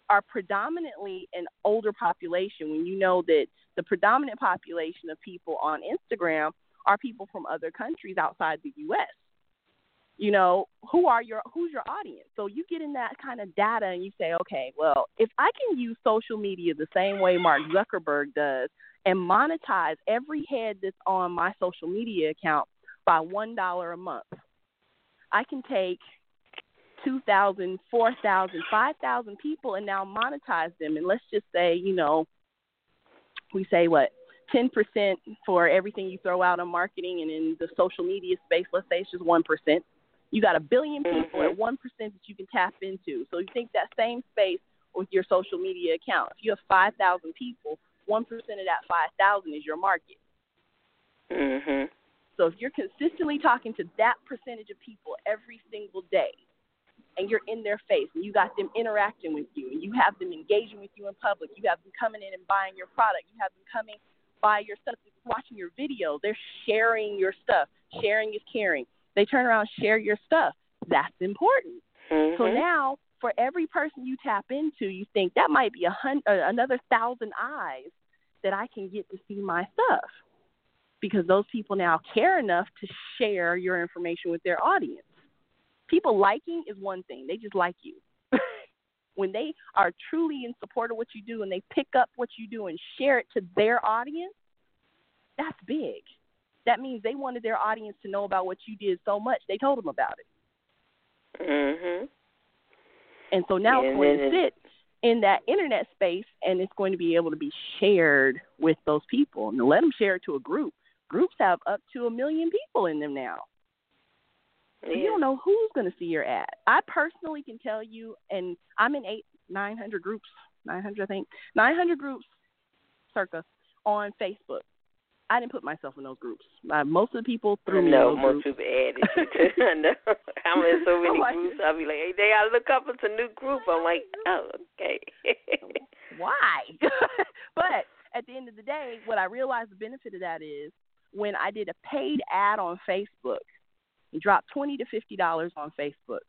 are predominantly an older population when you know that the predominant population of people on Instagram are people from other countries outside the US. You know, who are your who's your audience? So you get in that kind of data and you say, okay, well, if I can use social media the same way Mark Zuckerberg does and monetize every head that's on my social media account by one dollar a month, I can take two thousand, four thousand, five thousand people and now monetize them. And let's just say, you know, we say what ten percent for everything you throw out on marketing, and in the social media space, let's say it's just one percent. You got a billion people at one percent that you can tap into. So you think that same space with your social media account. If you have five thousand people, one percent of that five thousand is your market. Mhm. So if you're consistently talking to that percentage of people every single day, and you're in their face and you got them interacting with you and you have them engaging with you in public. You have them coming in and buying your product. You have them coming by your stuff, watching your video. They're sharing your stuff. Sharing is caring. They turn around share your stuff. That's important. Mm-hmm. So now, for every person you tap into, you think that might be a hundred, uh, another thousand eyes that I can get to see my stuff because those people now care enough to share your information with their audience. People liking is one thing, they just like you. when they are truly in support of what you do and they pick up what you do and share it to their audience, that's big. That means they wanted their audience to know about what you did so much they told them about it. Mhm. And so now it's going to sit in that internet space and it's going to be able to be shared with those people and let them share it to a group. Groups have up to a million people in them now. Yeah. You don't know who's going to see your ad. I personally can tell you, and I'm in eight, 900 groups, 900 I think, 900 groups, circa, on Facebook. I didn't put myself in those groups. Uh, most of the people threw me no, in those most groups. people added you to. I know. I'm in so many Like- groups. I'll be like, hey, they gotta look up. It's a new group. I'm like, oh, okay. Why? but at the end of the day, what I realized the benefit of that is when I did a paid ad on Facebook, and dropped twenty to fifty dollars on Facebook.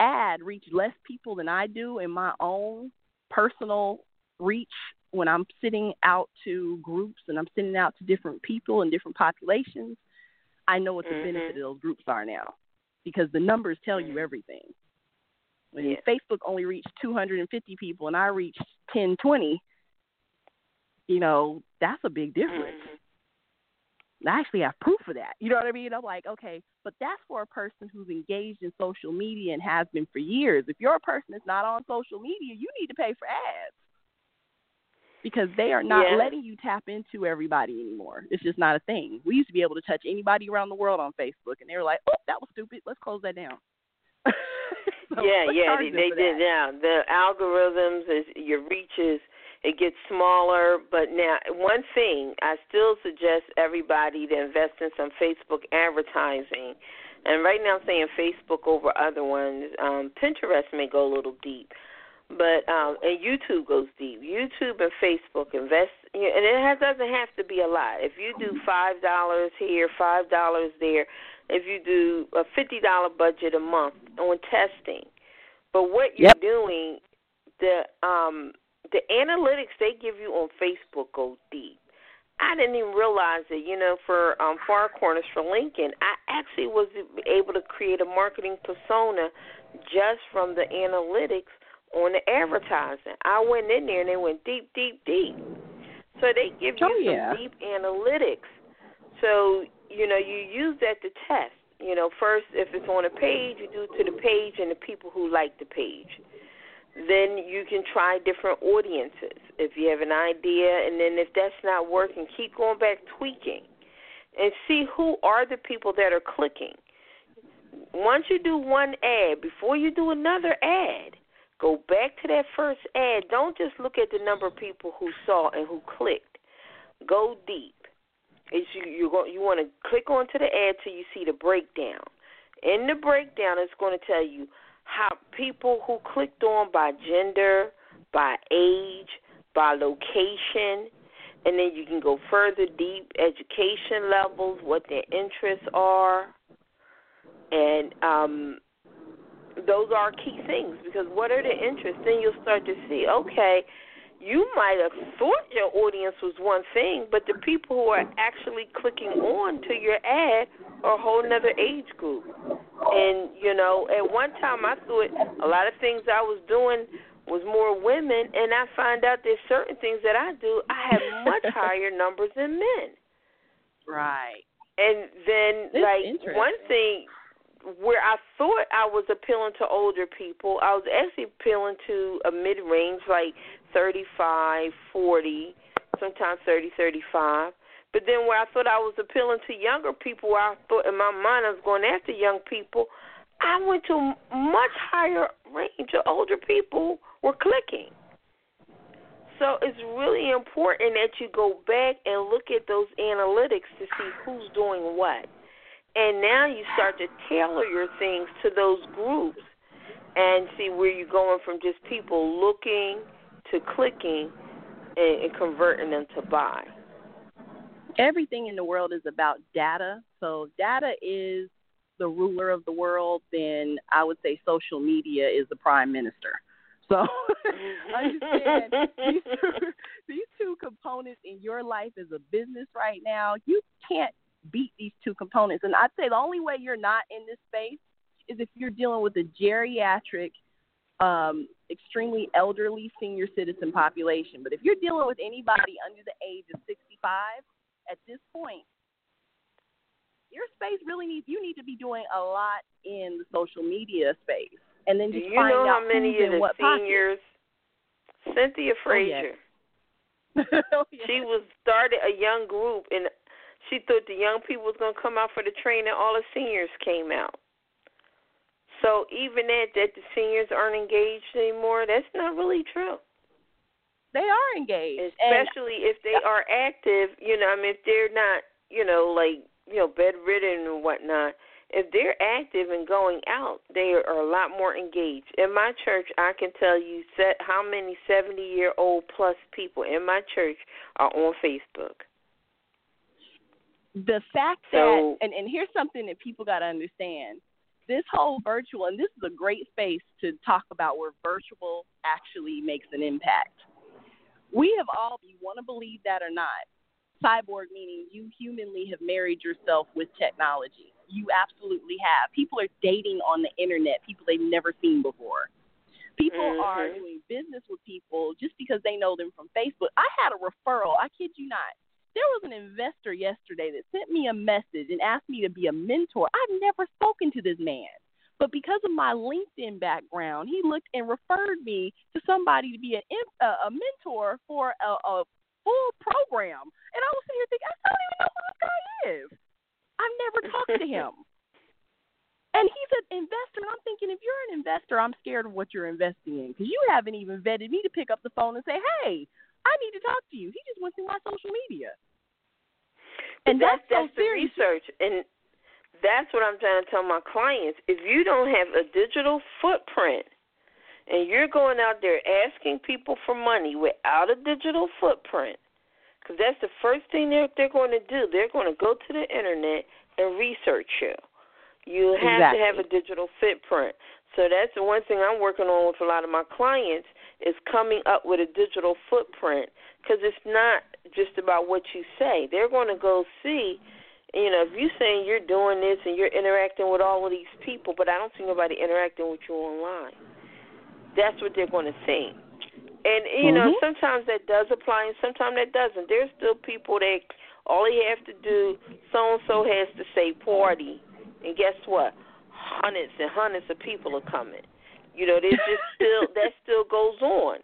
Ad reached less people than I do in my own personal reach when I'm sitting out to groups and I'm sending out to different people and different populations. I know what the Mhm. benefit of those groups are now because the numbers tell you everything. When Yeah. Facebook only reached 250 people and I reached 10, 20, you know, that's a big difference. Mhm. I actually have proof of that. You know what I mean? I'm like, okay, but that's for a person who's engaged in social media and has been for years. If you're a person that's not on social media, you need to pay for ads because they are not Yeah. letting you tap into everybody anymore. It's just not a thing. We used to be able to touch anybody around the world on Facebook, and they were like, oh, that was stupid. Let's close that down. So yeah, yeah, they, they did. Yeah, the algorithms is your reaches. It gets smaller, but now one thing I still suggest everybody to invest in some Facebook advertising. And right now, I'm saying Facebook over other ones. Um, Pinterest may go a little deep, but um, and YouTube goes deep. YouTube and Facebook invest, you know, and it has, doesn't have to be a lot. If you do five dollars here, five dollars there, if you do a fifty dollar budget a month on testing, but what you're Yep. doing, the um the analytics they give you on Facebook go deep. I didn't even realize that, you know, for um Far Corners for Lincoln, I actually was able to create a marketing persona just from the analytics on the advertising. I went in there and they went deep, deep, deep. So they give you Oh, some deep analytics. So, you know, you use that to test. You know, first if it's on a page, you do it to the page and the people who like the page then you can try different audiences if you have an idea. And then if that's not working keep going back tweaking and see who are the people that are clicking. Once you do one ad before you do another ad go back to that first ad. Don't just look at the number of people who saw and who clicked. Go deep. It's you you you want to click onto the ad till you see the breakdown. In the breakdown it's going to tell you how people who clicked on by gender, by age, by location, and then you can go further deep education levels, what their interests are, and um, those are key things because what are the interests? Then you'll start to see, okay, you might have thought your audience was one thing, but the people who are actually clicking on to your ad a whole other age group. And you know, at one time I thought a lot of things I was doing was more women, and I find out there's certain things that I do I have much higher numbers than men. Right. And then That's like one thing where I thought I was appealing to older people, I was actually appealing to a mid range like thirty five, forty, sometimes thirty, thirty five. But then where I thought I was appealing to younger people, I thought in my mind I was going after young people, I went to much higher range of older people were clicking. So it's really important that you go back and look at those analytics to see who's doing what. And now you start to tailor your things to those groups. and see where you're going from just people looking to clicking and, and converting them to buy. Everything in the world is about data. So data is the ruler of the world, then I would say social media is the prime minister. So understand these two, these two components in your life as a business right now, you can't beat these two components. And I'd say the only way you're not in this space is if you're dealing with a geriatric, um, extremely elderly senior citizen population. But if you're dealing with anybody under the age of 65, at this point, your space really needs you need to be doing a lot in the social media space, and then just Do you find know out how many of the what seniors? Cynthia oh, Frazier. oh, yeah. She was started a young group, and she thought the young people was gonna come out for the training. All the seniors came out. So even that that the seniors aren't engaged anymore, that's not really true. They are engaged, Especially if they are active, you know, I mean if they're not, you know, like, you know, bedridden and whatnot. If they're active and going out, they are a lot more engaged. In my church, I can tell you set how many 70 year old plus people in my church are on Facebook. the fact that and and here's something that people got to understand. This whole virtual, and this is a great space to talk about where virtual actually makes an impact. We have all, you want to believe that or not, cyborg meaning you humanly have married yourself with technology. You absolutely have. People are dating on the internet, people they've never seen before. People are Mhm. doing business with people just because they know them from Facebook. I had a referral, I kid you not. There was an investor yesterday that sent me a message and asked me to be a mentor. I've never spoken to this man. But because of my LinkedIn background, he looked and referred me to somebody to be an, a mentor for a, a full program. And I was sitting here thinking, I don't even know who this guy is. I've never talked to him. And he's an investor, and I'm thinking, if you're an investor, I'm scared of what you're investing in because you haven't even vetted me to pick up the phone and say, hey, I need to talk to you. He just went through my social media. And that's that's, so that's the serious. research, and that's what I'm trying to tell my clients. If you don't have a digital footprint, and you're going out there asking people for money without a digital footprint, because that's the first thing they're they're going to do. They're going to go to the internet and research you. You have to have a digital footprint. So that's the one thing I'm working on with a lot of my clients is coming up with a digital footprint because it's not just about what you say. They're going to go see, you know, if you're saying you're doing this and you're interacting with all of these people, but I don't see nobody interacting with you online. That's what they're going to think. And you know, Mhm. sometimes that does apply, and sometimes that doesn't. There's still people that all they have to do, so and so has to say party, and guess what? Hundreds and hundreds of people are coming. You know, there's just still that still goes on,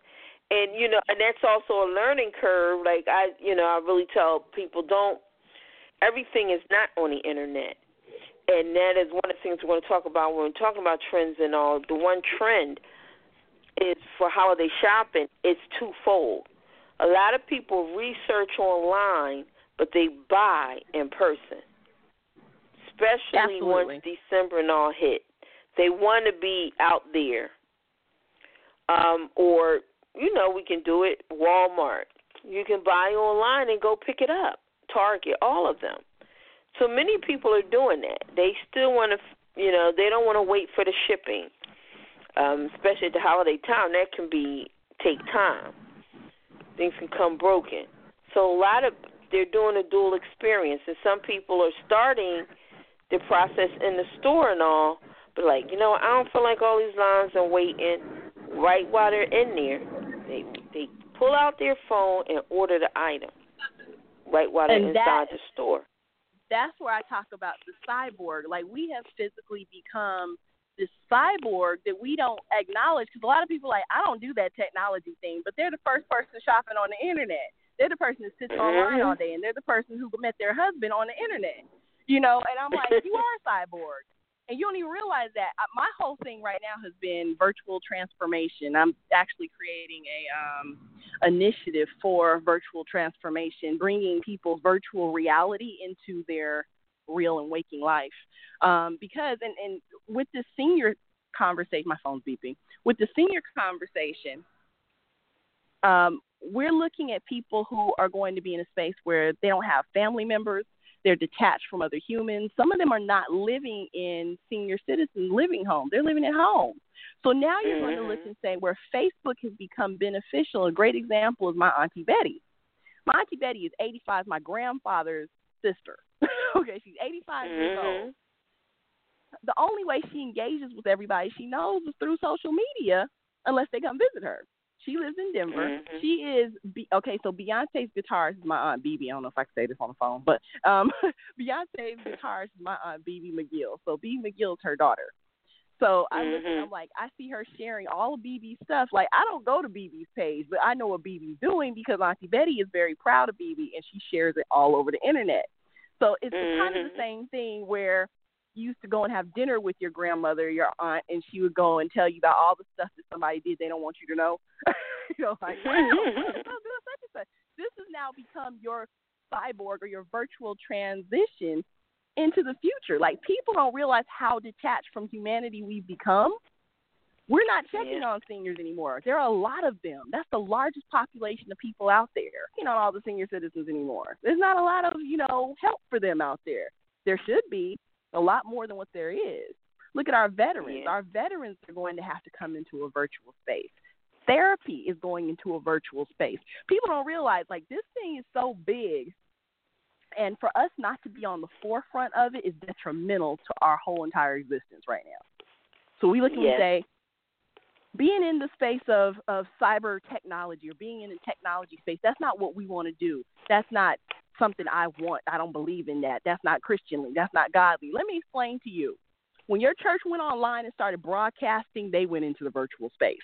and you know, and that's also a learning curve. Like I, you know, I really tell people don't. Everything is not on the internet, and that is one of the things we're going to talk about when we're talking about trends and all. The one trend is for holiday shopping. It's twofold. A lot of people research online, but they buy in person, especially Absolutely. once December and all hit. They want to be out there, um, or you know, we can do it Walmart. You can buy online and go pick it up. Target, all of them. So many people are doing that. They still want to, you know, they don't want to wait for the shipping, um, especially at the holiday time. That can be take time. Things can come broken. So a lot of they're doing a dual experience, and some people are starting the process in the store and all, but like, you know, I don't feel like all these lines and waiting. Right while they're in there, they they pull out their phone and order the item. Right while they're And that- inside the store. that's where I talk about the cyborg. Like we have physically become this cyborg that we don't acknowledge because a lot of people like I don't do that technology thing, but they're the first person shopping on the internet. They're the person that sits mm-hmm. online all day, and they're the person who met their husband on the internet. You know, and I'm like, you are a cyborg, and you don't even realize that. My whole thing right now has been virtual transformation. I'm actually creating a um, initiative for virtual transformation, bringing people's virtual reality into their real and waking life. Um, because and, and with this senior conversation, my phone's beeping. With the senior conversation, um, we're looking at people who are going to be in a space where they don't have family members, they're detached from other humans. Some of them are not living in senior citizen living homes, they're living at home. So now you're mm-hmm. going to look and say where Facebook has become beneficial. A great example is my Auntie Betty. My Auntie Betty is 85, my grandfather's sister. okay, she's 85 mm-hmm. years old. The only way she engages with everybody she knows is through social media, unless they come visit her. She lives in Denver. Mm-hmm. She is okay. So Beyonce's guitarist is my aunt Bibi. I don't know if I can say this on the phone, but um, Beyonce's guitarist is my aunt Bibi McGill. So Bibi McGill is her daughter. So I mm-hmm. listen. I'm like, I see her sharing all of Bibi's stuff. Like I don't go to Bibi's page, but I know what Bibi's doing because Auntie Betty is very proud of Bibi and she shares it all over the internet. So it's mm-hmm. kind of the mm-hmm. same thing where you used to go and have dinner with your grandmother, your aunt, and she would go and tell you about all the stuff that somebody did they don't want you to know. you know, like this has now become your cyborg or your virtual transition into the future. Like people don't realize how detached from humanity we've become. We're not checking yeah. on seniors anymore. There are a lot of them. That's the largest population of people out there. You know, all the senior citizens anymore. There's not a lot of, you know, help for them out there. There should be a lot more than what there is. Look at our veterans. Yeah. Our veterans are going to have to come into a virtual space. Therapy is going into a virtual space. People don't realize like this thing is so big and for us not to be on the forefront of it is detrimental to our whole entire existence right now. So we look and yes. say, being in the space of, of cyber technology or being in the technology space, that's not what we want to do. That's not something I want. I don't believe in that. That's not Christianly. That's not godly. Let me explain to you. When your church went online and started broadcasting, they went into the virtual space.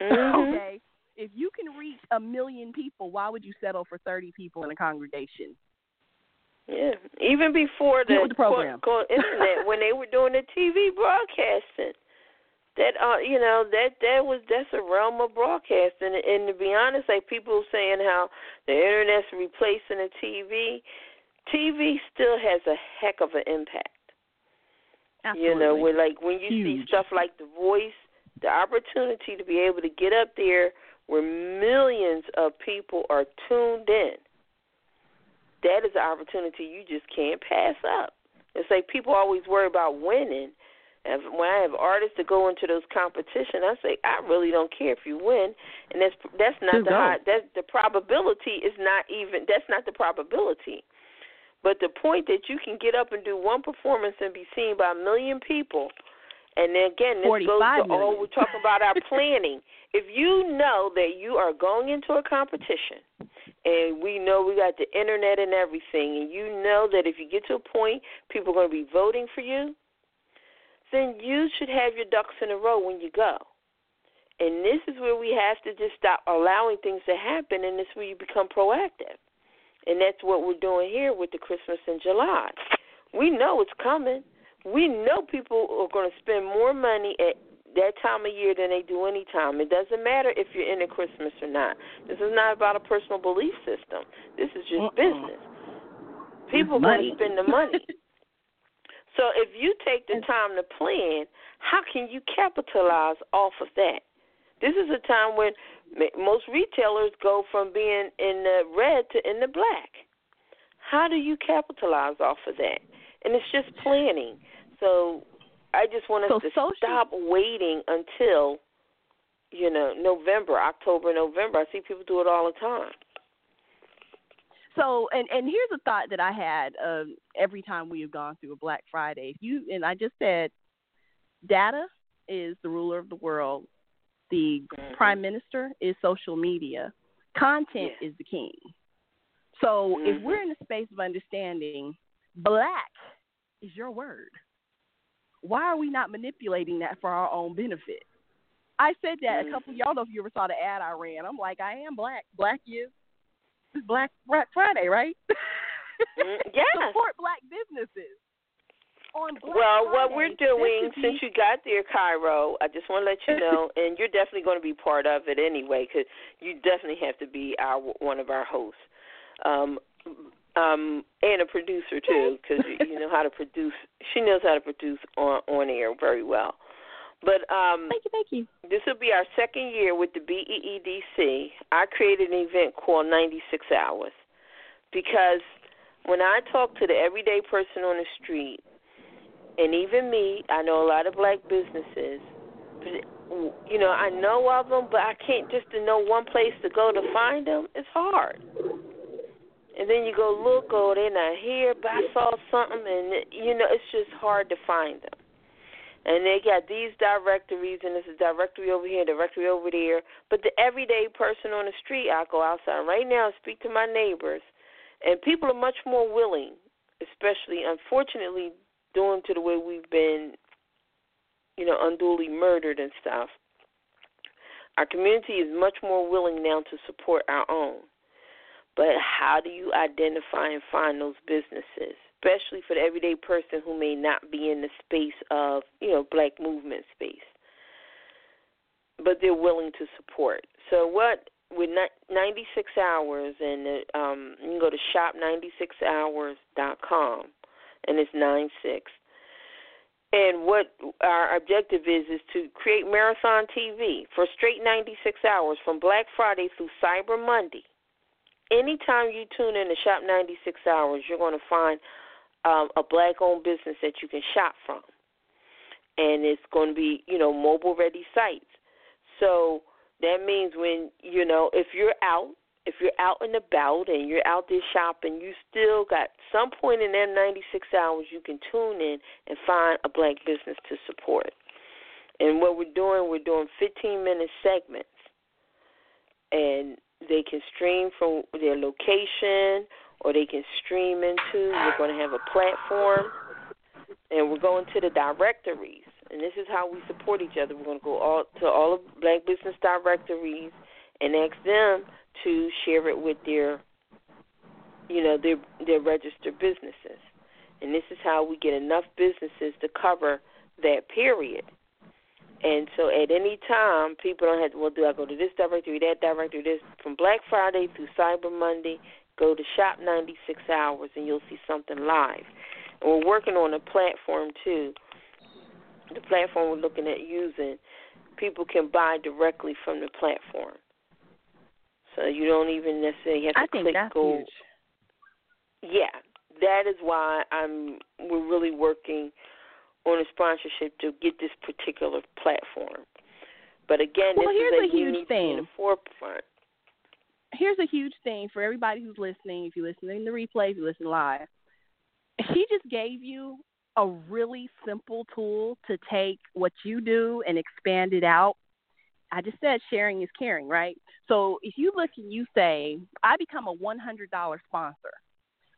Mm-hmm. okay? If you can reach a million people, why would you settle for 30 people in a congregation? Yeah, even before the, the program. Quote, quote, internet, when they were doing the TV broadcasting, that uh, you know that that was that's a realm of broadcasting. And, and to be honest, like people saying how the internet's replacing the TV, TV still has a heck of an impact. Absolutely. You know, when like when you Huge. see stuff like The Voice, the opportunity to be able to get up there where millions of people are tuned in that is an opportunity you just can't pass up. It's like people always worry about winning. And when I have artists that go into those competitions, I say I really don't care if you win, and that's that's not the high, that the probability is not even that's not the probability, but the point that you can get up and do one performance and be seen by a million people, and then again this goes to all we're talking about our planning. If you know that you are going into a competition and we know we got the internet and everything, and you know that if you get to a point, people are going to be voting for you, then you should have your ducks in a row when you go. And this is where we have to just stop allowing things to happen, and this is where you become proactive. And that's what we're doing here with the Christmas in July. We know it's coming. We know people are going to spend more money at that time of year than they do any time. It doesn't matter if you're into Christmas or not. This is not about a personal belief system. This is just uh-uh. business. People want to spend the money. so if you take the time to plan, how can you capitalize off of that? This is a time when most retailers go from being in the red to in the black. How do you capitalize off of that? And it's just planning. So I just want us so to social... stop waiting until you know November, October, November. I see people do it all the time. So, and and here's a thought that I had um, every time we have gone through a Black Friday. If you and I just said, data is the ruler of the world. The mm-hmm. prime minister is social media. Content yeah. is the king. So, mm-hmm. if we're in a space of understanding, black is your word why are we not manipulating that for our own benefit? I said that a mm. couple. Y'all know if you ever saw the ad I ran. I'm like, I am black. Black is Black Friday, right? Mm, yeah. Support black businesses. On black well, Friday. what we're doing since you got there, Cairo, I just want to let you know, and you're definitely going to be part of it anyway, because you definitely have to be our one of our hosts. Um, um, and a producer too, because you know how to produce. She knows how to produce on on air very well. But um, thank you, thank you. This will be our second year with the BEEDC. I created an event called 96 Hours because when I talk to the everyday person on the street, and even me, I know a lot of black businesses. You know, I know of them, but I can't just to know one place to go to find them. It's hard. And then you go look, oh, they're not here, but I saw something, and you know, it's just hard to find them and they got these directories, and there's a directory over here, directory over there. But the everyday person on the street, I go outside right now and speak to my neighbors, and people are much more willing, especially unfortunately, due to the way we've been, you know, unduly murdered and stuff. Our community is much more willing now to support our own. But how do you identify and find those businesses? Especially for the everyday person who may not be in the space of, you know, black movement space. But they're willing to support. So what with 96 hours and um you can go to shop96hours.com and it's 96 and what our objective is is to create marathon TV for straight 96 hours from Black Friday through Cyber Monday. Anytime you tune in to Shop 96 Hours, you're going to find um, a black owned business that you can shop from. And it's going to be, you know, mobile ready sites. So that means when, you know, if you're out, if you're out and about and you're out there shopping, you still got some point in that 96 hours you can tune in and find a black business to support. And what we're doing, we're doing 15 minute segments. And they can stream from their location or they can stream into. We're going to have a platform, and we're going to the directories. And this is how we support each other. We're going to go all to all of Black business directories and ask them to share it with their, you know, their their registered businesses. And this is how we get enough businesses to cover that period. And so at any time, people don't have to, well, do I go to this directory, that directory, this, from Black Friday through Cyber Monday, Go to Shop 96 Hours and you'll see something live. And we're working on a platform too. The platform we're looking at using, people can buy directly from the platform. So you don't even necessarily have to I click think that's go. Huge. Yeah, that is why I'm. We're really working on a sponsorship to get this particular platform. But again, well, this here's is a huge thing. in the forefront here's a huge thing for everybody who's listening. If you listen in the replay, if you listen live, he just gave you a really simple tool to take what you do and expand it out. I just said sharing is caring, right? So if you look and you say, I become a $100 sponsor,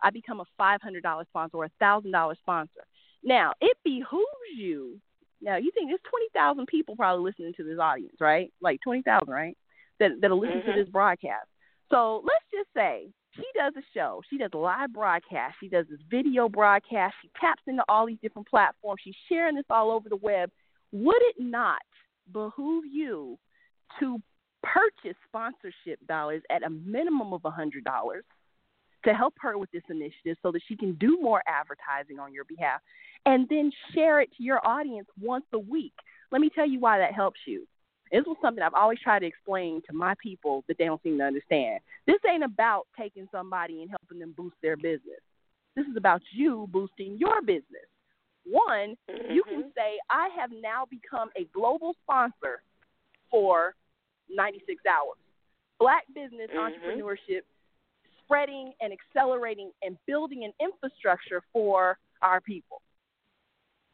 I become a $500 sponsor or a $1,000 sponsor. Now, it behooves you. Now, you think there's 20,000 people probably listening to this audience, right? Like 20,000, right? That, that'll listen mm-hmm. to this broadcast. So let's just say she does a show. She does a live broadcast. She does this video broadcast. She taps into all these different platforms. She's sharing this all over the web. Would it not behoove you to purchase sponsorship dollars at a minimum of a $100 to help her with this initiative so that she can do more advertising on your behalf and then share it to your audience once a week? Let me tell you why that helps you. This was something I've always tried to explain to my people that they don't seem to understand. This ain't about taking somebody and helping them boost their business. This is about you boosting your business. One, mm-hmm. you can say, I have now become a global sponsor for 96 hours. Black business mm-hmm. entrepreneurship, spreading and accelerating and building an infrastructure for our people.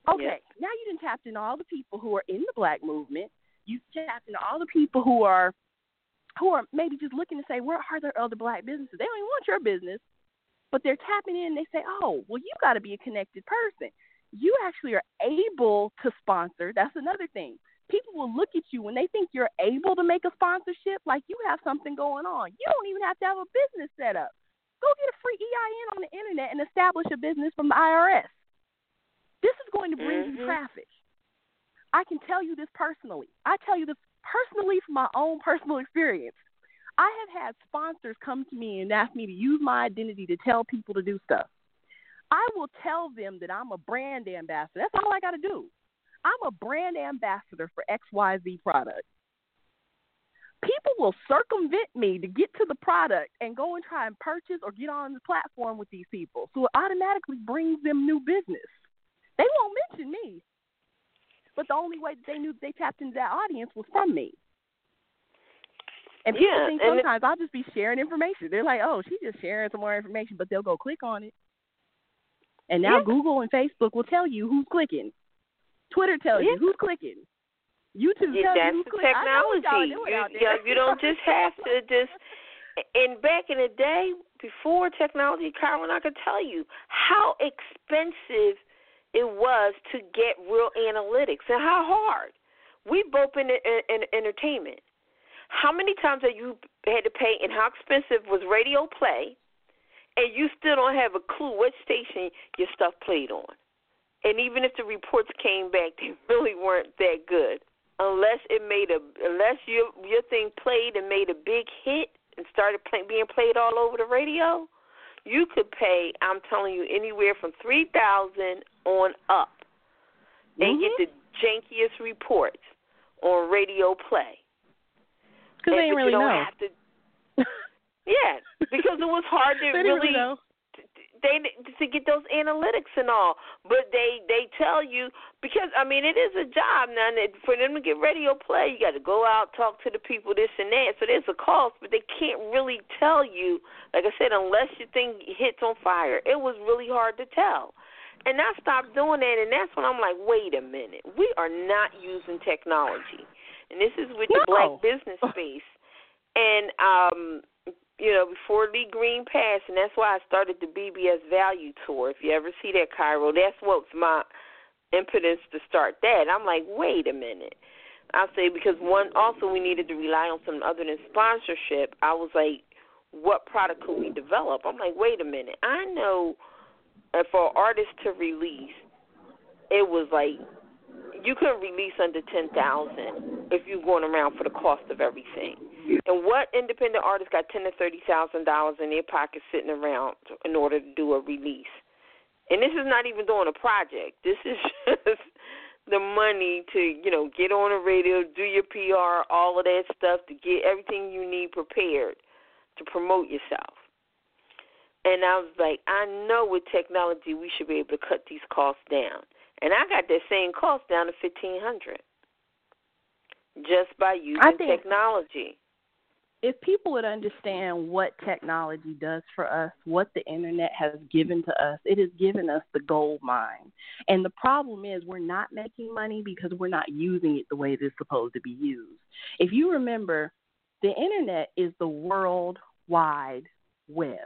Okay, yep. now you didn't tap into all the people who are in the black movement you tap into all the people who are who are maybe just looking to say, where are there other black businesses? They don't even want your business, but they're tapping in. They say, oh, well, you got to be a connected person. You actually are able to sponsor. That's another thing. People will look at you when they think you're able to make a sponsorship, like you have something going on. You don't even have to have a business set up. Go get a free EIN on the internet and establish a business from the IRS. This is going to bring mm-hmm. you traffic. I can tell you this personally. I tell you this personally from my own personal experience. I have had sponsors come to me and ask me to use my identity to tell people to do stuff. I will tell them that I'm a brand ambassador. That's all I got to do. I'm a brand ambassador for XYZ product. People will circumvent me to get to the product and go and try and purchase or get on the platform with these people. So it automatically brings them new business. They won't mention me. But the only way that they knew they tapped into that audience was from me. And people Yeah, think and it- sometimes I'll just be sharing information. They're like, "Oh, she's just sharing some more information," but they'll go click on it. And now Yeah. Google and Facebook will tell you who's clicking. Twitter tells Yeah. you who's clicking. YouTube Yeah, tells you that's who's the clicking. I know what y'all technology. You, you, you don't just have to just. And back in the day, before technology, Carolyn, I could tell you how expensive it was to get real analytics and how hard. We both in, in, in entertainment. How many times have you had to pay, and how expensive was radio play, and you still don't have a clue what station your stuff played on? And even if the reports came back, they really weren't that good unless it made a unless your your thing played and made a big hit and started play, being played all over the radio, you could pay. I'm telling you, anywhere from three thousand on up, and get mm-hmm. the jankiest reports on radio play. Because they but really know. Have to, yeah, because it was hard to didn't really really know. They to get those analytics and all, but they they tell you because I mean it is a job now. And for them to get radio play, you got to go out, talk to the people, this and that. So there's a cost, but they can't really tell you. Like I said, unless your thing hits on fire, it was really hard to tell. And I stopped doing that, and that's when I'm like, wait a minute, we are not using technology, and this is with the black business space. And um, you know, before Lee Green passed, and that's why I started the BBS Value Tour. If you ever see that, Cairo, that's what's my impetus to start that. I'm like, wait a minute. I'll say because one, also we needed to rely on something other than sponsorship. I was like, what product could we develop? I'm like, wait a minute. I know that for an artist to release, it was like you couldn't release under ten thousand if you're going around for the cost of everything. And what independent artist got ten to thirty thousand dollars in their pocket sitting around in order to do a release? And this is not even doing a project. This is just the money to you know get on the radio, do your PR, all of that stuff to get everything you need prepared to promote yourself. And I was like, I know with technology we should be able to cut these costs down. And I got that same cost down to fifteen hundred just by using think- technology. If people would understand what technology does for us, what the internet has given to us, it has given us the gold mine. And the problem is we're not making money because we're not using it the way it's supposed to be used. If you remember, the internet is the world wide web,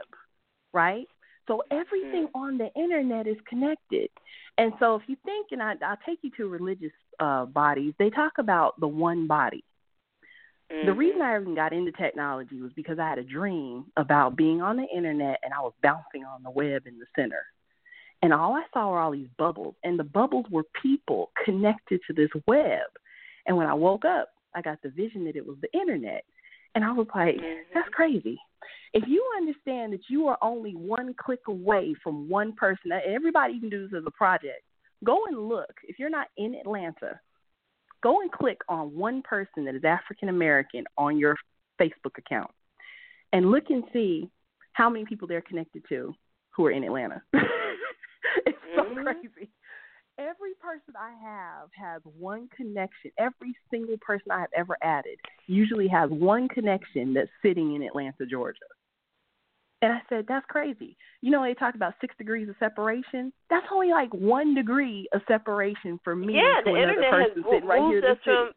right? So everything on the internet is connected. And so if you think, and I, I'll take you to religious uh, bodies, they talk about the one body. The Mm-hmm. reason I even got into technology was because I had a dream about being on the internet and I was bouncing on the web in the center. And all I saw were all these bubbles, and the bubbles were people connected to this web. And when I woke up, I got the vision that it was the internet. And I was like, that's crazy. If you understand that you are only one click away from one person, everybody can do this as a project. Go and look. If you're not in Atlanta, go and click on one person that is African American on your Facebook account and look and see how many people they're connected to who are in Atlanta. it's so Mhm. crazy. Every person I have has one connection. Every single person I have ever added usually has one connection that's sitting in Atlanta, Georgia. And I said, that's crazy. You know, they talk about six degrees of separation. That's only like one degree of separation for me yeah, the another internet has person mo- sitting right here. moved us from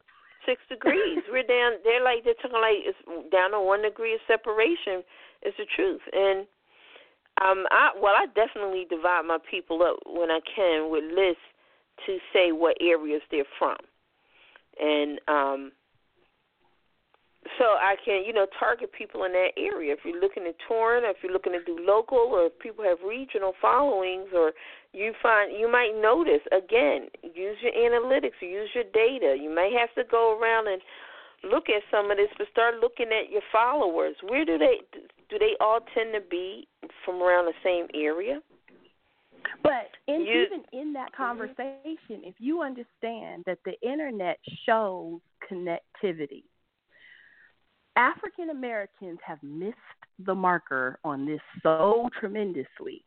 six degrees. We're down. They're like they're talking like it's down to one degree of separation. Is the truth, and um, I well, I definitely divide my people up when I can with lists to say what areas they're from, and um, so I can, you know, target people in that area. If you're looking at touring, or if you're looking to do local, or if people have regional followings, or you find you might notice again, use your analytics, use your data. You may have to go around and look at some of this, but start looking at your followers. Where do they do they all tend to be from around the same area? But in, You- even in that conversation, if you understand that the internet shows connectivity, African Americans have missed the marker on this so tremendously.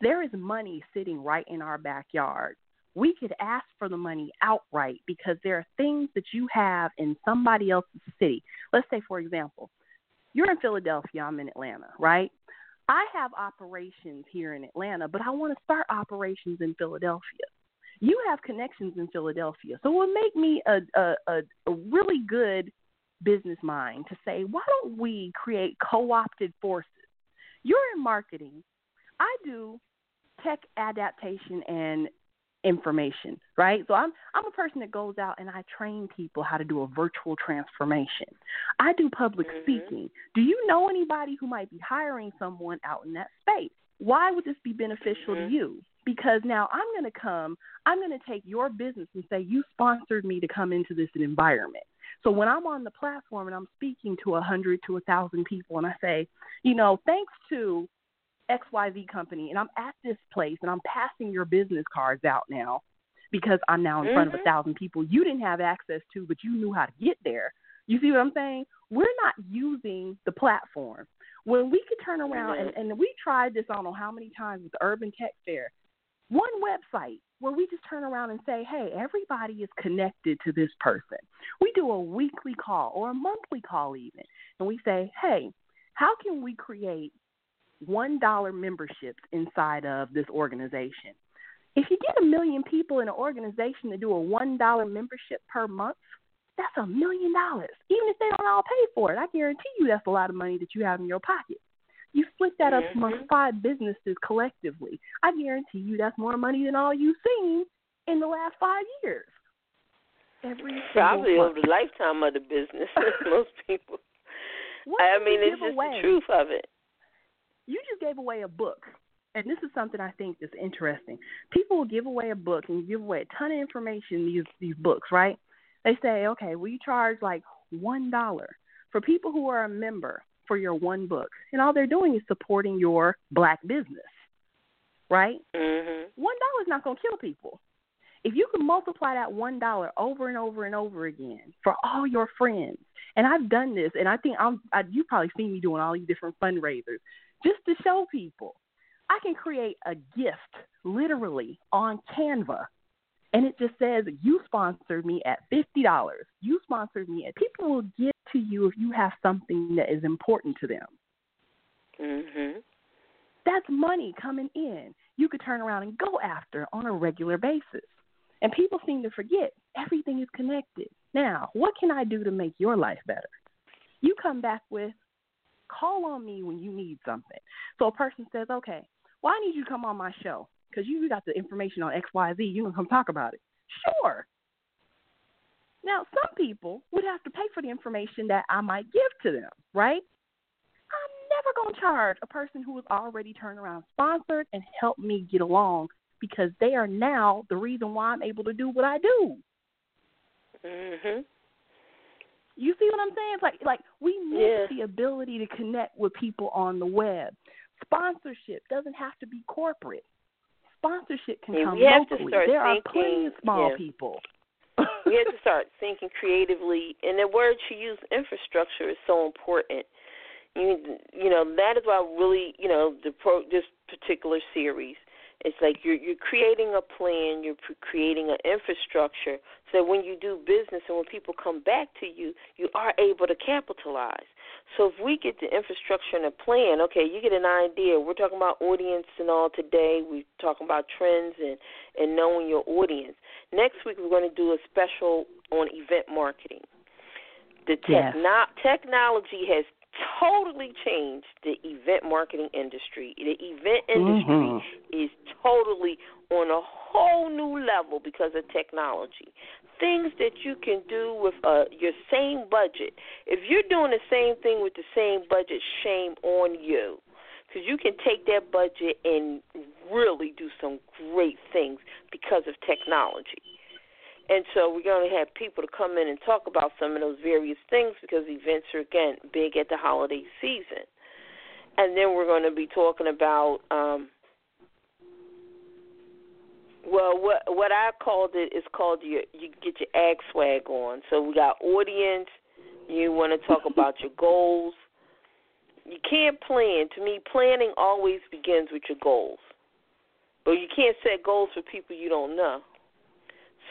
There is money sitting right in our backyard. We could ask for the money outright because there are things that you have in somebody else's city. Let's say, for example, you're in Philadelphia, I'm in Atlanta, right? I have operations here in Atlanta, but I want to start operations in Philadelphia. You have connections in Philadelphia, so it would make me a, a, a, a really good business mind to say, why don't we create co opted forces? You're in marketing. I do tech adaptation and information, right? So I'm I'm a person that goes out and I train people how to do a virtual transformation. I do public Mhm. speaking. Do you know anybody who might be hiring someone out in that space? Why would this be beneficial Mhm. to you? Because now I'm going to come, I'm going to take your business and say you sponsored me to come into this environment. So when I'm on the platform and I'm speaking to a hundred to a thousand people, and I say, you know, thanks to XYZ company, and I'm at this place and I'm passing your business cards out now because I'm now in front of a Mhm. thousand people you didn't have access to, but you knew how to get there. You see what I'm saying? We're not using the platform. When we could turn around, and, and we tried this, I don't know how many times with the Urban Tech Fair, one website where we just turn around and say, hey, everybody is connected to this person. We do a weekly call or a monthly call, even, and we say, hey, how can we create $1 memberships inside of this organization? If you get a million people in an organization to do a $1 membership per month, that's a million dollars. Even if they don't all pay for it, I guarantee you that's a lot of money that you have in your pocket. You split that up Mhm. amongst five businesses collectively. I guarantee you that's more money than all you've seen in the last five years. Every Probably over the lifetime of the business. Most people. What I mean, it's just away? the truth of it. you just gave away a book. And this is something I think is interesting. People will give away a book and give away a ton of information in these these books, right? They say, okay, we charge like one dollar for people who are a member for your one book. And all they're doing is supporting your black business. Right? Mhm. One dollar is not gonna kill people. If you can multiply that one dollar over and over and over again for all your friends, and I've done this, and I think I'm, I, you probably seen me doing all these different fundraisers just to show people I can create a gift literally on Canva, and it just says you sponsored me at fifty dollars. You sponsored me, and people will give to you if you have something that is important to them. Mhm. That's money coming in. You could turn around and go after on a regular basis. And people seem to forget everything is connected. Now, what can I do to make your life better? You come back with, call on me when you need something. So a person says, okay, well, I need you to come on my show because you got the information on XYZ. You can come talk about it. Sure. Now, some people would have to pay for the information that I might give to them, right? I'm never going to charge a person who is already turned around sponsored and helped me get along because they are now the reason why I'm able to do what I do. Mhm. You see what I'm saying? It's like like we miss Yeah. the ability to connect with people on the web. Sponsorship doesn't have to be corporate. Sponsorship can come we have to locally. start there are thinking- plenty of small yeah. people. we have to start thinking creatively. And the word you use, infrastructure, is so important. You, you know, that is why I really, you know, the pro, this particular series. It's like you're you're creating a plan, you're creating an infrastructure, so that when you do business and when people come back to you, you are able to capitalize. So if we get the infrastructure and a plan, okay, you get an idea. We're talking about audience and all today. We're talking about trends and and knowing your audience. Next week we're going to do a special on event marketing. The techno- technology has totally changed the event marketing industry. The event industry Mhm. is totally on a whole new level because of technology. Things that you can do with uh, your same budget. If you're doing the same thing with the same budget, shame on you. Because you can take that budget and really do some great things because of technology. And so we're going to have people to come in and talk about some of those various things because events are, again, big at the holiday season. And then we're going to be talking about um, Well, what what I called it is called your you get your ag swag on. So we got audience. You want to talk about your goals. You can't plan. To me, planning always begins with your goals. But you can't set goals for people you don't know.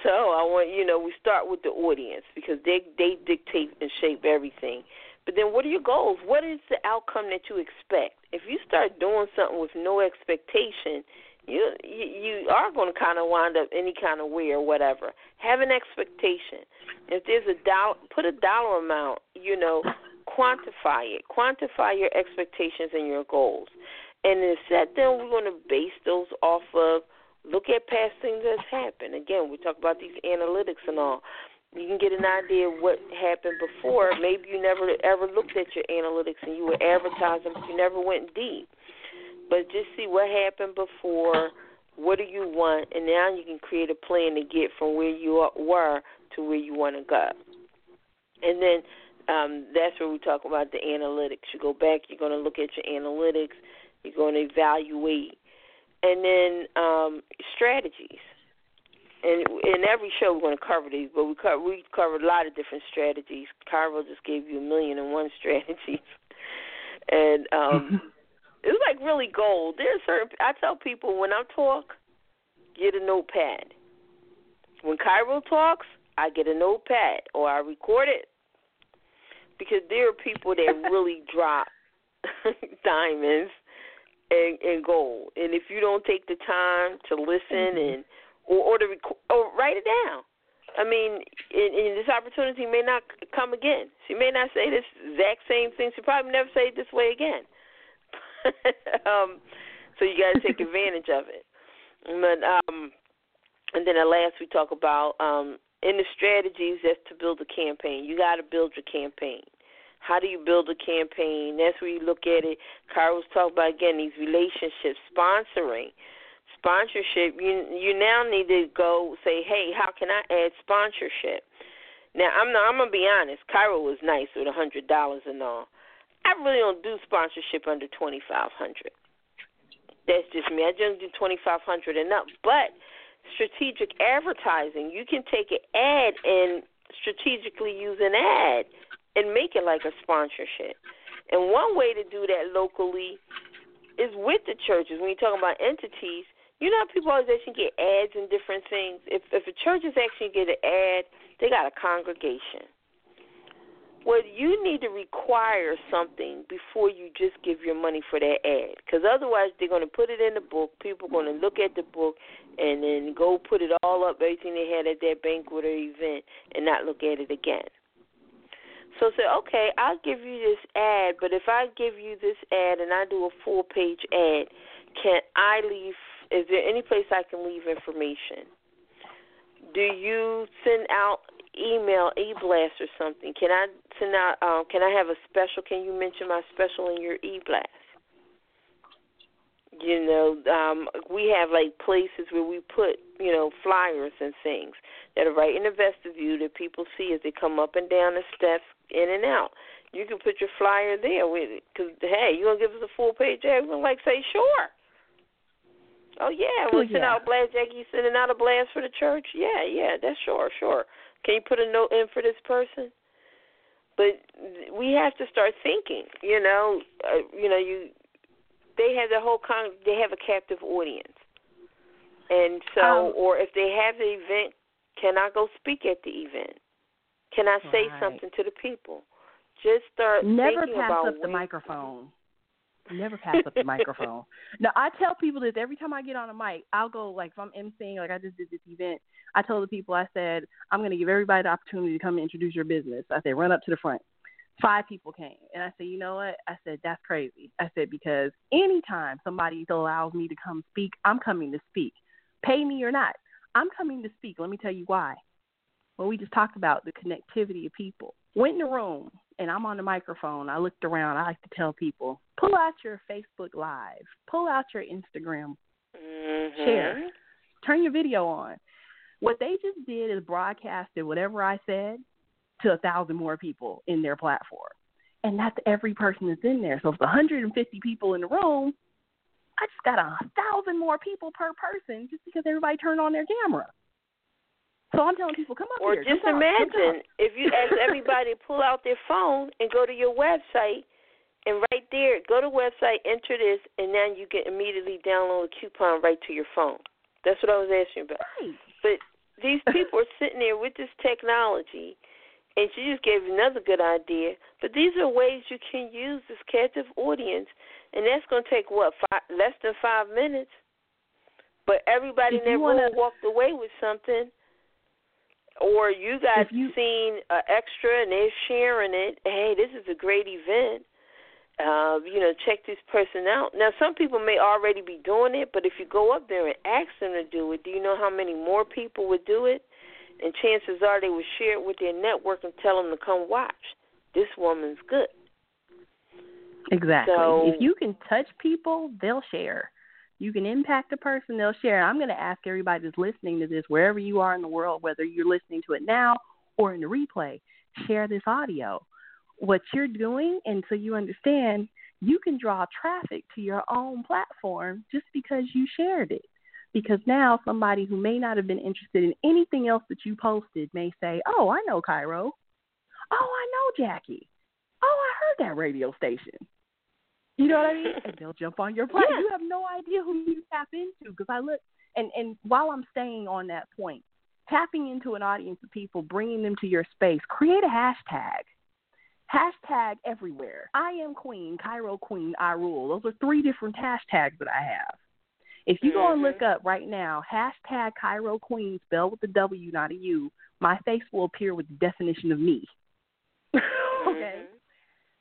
So I want you know we start with the audience because they they dictate and shape everything. But then what are your goals? What is the outcome that you expect? If you start doing something with no expectation, you you, are going to kind of wind up any kind of way or whatever. Have an expectation. If there's a dollar, put a dollar amount. You know, quantify it. Quantify your expectations and your goals, and then set them. We're going to base those off of. Look at past things that's happened. Again, we talk about these analytics and all. You can get an idea of what happened before. Maybe you never ever looked at your analytics and you were advertising, but you never went deep but just see what happened before. What do you want, and now you can create a plan to get from where you were to where you want to go. And then um, that's where we talk about the analytics. You go back, you're going to look at your analytics, you're going to evaluate, and then um, strategies. And in every show, we're going to cover these, but we cover, we covered a lot of different strategies. Cairo just gave you a million and one strategies, and um, was like really gold. There's certain I tell people when I talk, get a notepad. When Cairo talks, I get a notepad or I record it because there are people that really drop diamonds and, and gold. And if you don't take the time to listen mm-hmm. and or or to record, or write it down. I mean, and, and this opportunity may not come again. She may not say this exact same thing. She probably never say it this way again. um, so you got to take advantage of it. But um, and then at last we talk about um, in the strategies that's to build a campaign. You got to build your campaign. How do you build a campaign? That's where you look at it. Cairo was talking about again these relationships, sponsoring, sponsorship. You you now need to go say, hey, how can I add sponsorship? Now I'm not, I'm gonna be honest. Cairo was nice with a hundred dollars and all. I really don't do sponsorship under twenty five hundred. That's just me. I just do twenty five hundred and up. But strategic advertising, you can take an ad and strategically use an ad and make it like a sponsorship. And one way to do that locally is with the churches. When you're talking about entities, you know people always actually get ads and different things. If if a church is actually get an ad, they got a congregation. Well, you need to require something before you just give your money for that ad, because otherwise they're going to put it in the book. People are going to look at the book and then go put it all up, everything they had at that banquet or event, and not look at it again. So say, okay, I'll give you this ad, but if I give you this ad and I do a full page ad, can I leave? Is there any place I can leave information? Do you send out email e blast or something. Can I send out? Um, can I have a special? Can you mention my special in your e blast? You know, um, we have like places where we put you know flyers and things that are right in the vestibule that people see as they come up and down the steps in and out. You can put your flyer there with it because hey, you're gonna give us a full page ad? We're gonna like say sure. Oh yeah, we'll oh, send out a blast. Jackie sending out a blast for the church. Yeah, yeah, that's sure, sure. Can you put a note in for this person? But we have to start thinking. You know, uh, you know, you they have the whole con. They have a captive audience, and so, um, or if they have the event, can I go speak at the event? Can I say right. something to the people? Just start never pass up the microphone. Never pass up the microphone. Now I tell people this every time I get on a mic. I'll go like if I'm emceeing, like I just did this event. I told the people, I said, I'm going to give everybody the opportunity to come and introduce your business. I said, run up to the front. Five people came, and I said, you know what? I said that's crazy. I said because anytime somebody allows me to come speak, I'm coming to speak. Pay me or not, I'm coming to speak. Let me tell you why. We just talked about the connectivity of people. Went in the room, and I'm on the microphone. I looked around. I like to tell people, pull out your Facebook Live, pull out your Instagram mm-hmm. share, turn your video on. What they just did is broadcasted whatever I said to a thousand more people in their platform. And that's every person that's in there. So if 150 people in the room, I just got a thousand more people per person just because everybody turned on their camera. So I'm telling people, come up or here. Or just come imagine up, if you ask everybody to pull out their phone and go to your website, and right there, go to website, enter this, and now you can immediately download a coupon right to your phone. That's what I was asking about. Right. But these people are sitting there with this technology, and she just gave another good idea. But these are ways you can use this captive audience, and that's going to take what five, less than five minutes. But everybody If in that you wanna- room walked away with something or you guys you- seen an extra and they're sharing it. Hey, this is a great event. Uh, you know, check this person out. Now, some people may already be doing it, but if you go up there and ask them to do it, do you know how many more people would do it? And chances are they would share it with their network and tell them to come watch. This woman's good. Exactly. So- if you can touch people, they'll share. You can impact a person, they'll share. I'm going to ask everybody that's listening to this, wherever you are in the world, whether you're listening to it now or in the replay, share this audio. What you're doing, and so you understand, you can draw traffic to your own platform just because you shared it. Because now somebody who may not have been interested in anything else that you posted may say, Oh, I know Cairo. Oh, I know Jackie. Oh, I heard that radio station. You know what I mean? And they'll jump on your plane. Yeah. You have no idea who you tap into because I look and and while I'm staying on that point, tapping into an audience of people, bringing them to your space, create a hashtag. Hashtag everywhere. I am queen, Cairo Qween, I rule. Those are three different hashtags that I have. If you go and look up right now, hashtag Cairo Qween, spelled with a W, not a U, my face will appear with the definition of me. okay Mhm.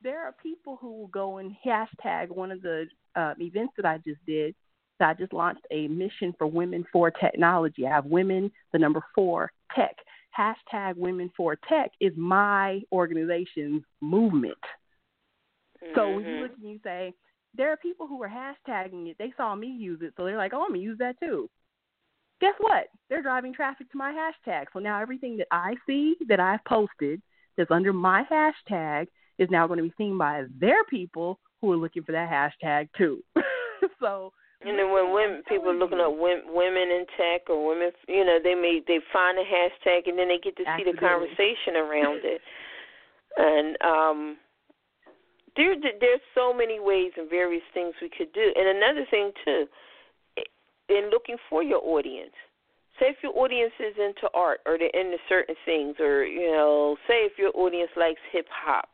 There are people who will go and hashtag one of the uh, events that I just did. So I just launched a mission for women for technology. I have women, the number four, tech. Hashtag women for tech is my organization's movement. So when you Mhm. look and you say, there are people who are hashtagging it, they saw me use it, so they're like, oh, I'm going to use that too. Guess what? They're driving traffic to my hashtag. So now everything that I see that I've posted that's under my hashtag is now going to be seen by their people who are looking for that hashtag too. so And then when women people are looking up women in tech or women, you know, they may they find a hashtag and then they get to see the conversation around it. And um there there's so many ways and various things we could do. And another thing too, in looking for your audience. Say if your audience is into art or they're into certain things, or you know, say if your audience likes hip hop,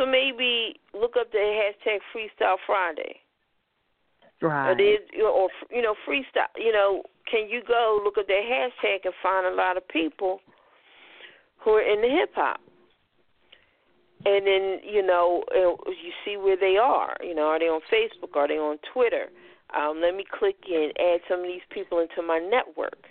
so maybe look up the hashtag Freestyle Friday. right. Or, or you know, freestyle. You know, can you go look at their hashtag and find a lot of people who are in the hip hop? And then you know, uh, you see where they are. You know, are they on Facebook? Are they on Twitter? Um, let me click in, add some of these people into my network.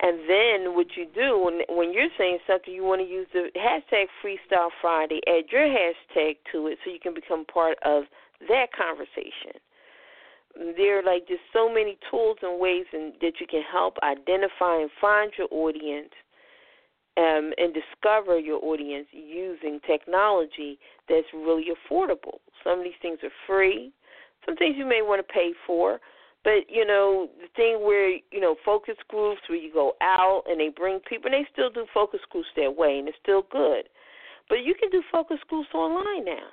And then what you do when when you're saying something, you want to use the hashtag Freestyle Friday. Add your hashtag to it so you can become part of that conversation there are like just so many tools and ways and that you can help identify and find your audience um, and discover your audience using technology that's really affordable. Some of these things are free. Some things you may want to pay for. But, you know, the thing where, you know, focus groups where you go out and they bring people, and they still do focus groups that way, and it's still good. But you can do focus groups online now.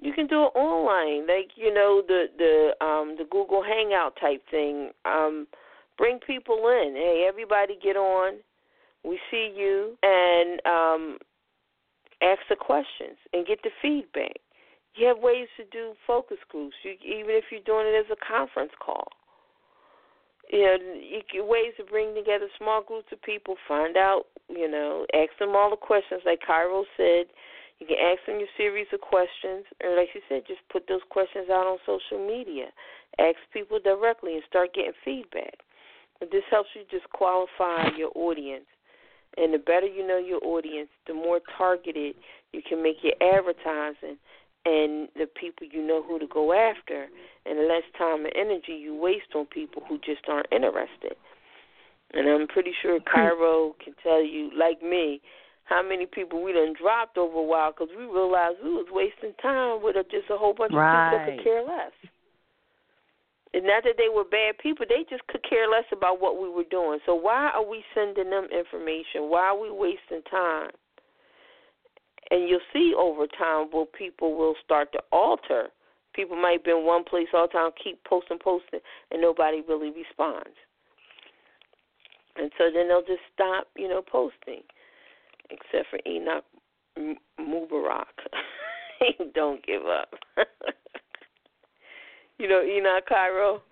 You can do it online, like you know the the um the Google Hangout type thing. Um, bring people in. Hey, everybody, get on. We see you, and um, ask the questions and get the feedback. You have ways to do focus groups, you, even if you're doing it as a conference call. You know, you ways to bring together small groups of people, find out, you know, ask them all the questions, like Cairo said. You can ask them your series of questions, or like she said, just put those questions out on social media. Ask people directly and start getting feedback. But this helps you just qualify your audience. And the better you know your audience, the more targeted you can make your advertising and the people you know who to go after, and the less time and energy you waste on people who just aren't interested. And I'm pretty sure hmm. Cairo can tell you, like me, how many people we done dropped over a while because we realized we was wasting time with a, just a whole bunch of people that could care less. It's not that they were bad people; they just could care less about what we were doing. So why are we sending them information? Why are we wasting time? And you'll see over time where people will start to alter. People might be in one place all the time, keep posting, posting, and nobody really responds. And so then they'll just stop, you know, posting, except for Enoch Mubarak. Don't give up. you know Enoch Cairo?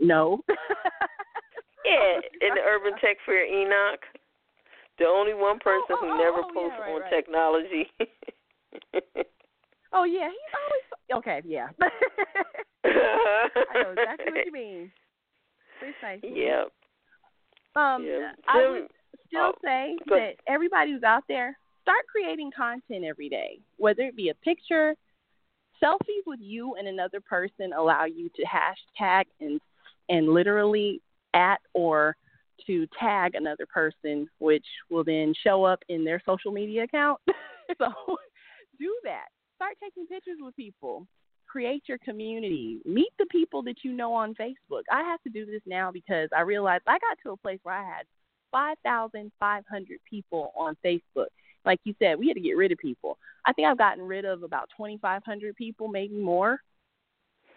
No. yeah, in the Urban Tech Fair, Enoch. The only one person oh, oh, who oh, never oh, posts yeah, right, on right. technology. oh yeah, he's always okay. Yeah, I know exactly what you mean. Precisely. Yep. Um, Yeah. I would still oh, say that everybody who's out there start creating content every day, whether it be a picture. Selfies with you and another person allow you to hashtag and and literally at or to tag another person, which will then show up in their social media account. so do that. Start taking pictures with people. Create your community. Meet the people that you know on Facebook. I have to do this now because I realized I got to a place where I had 5,500 people on Facebook. Like you said, we had to get rid of people. I think I've gotten rid of about 2,500 people, maybe more.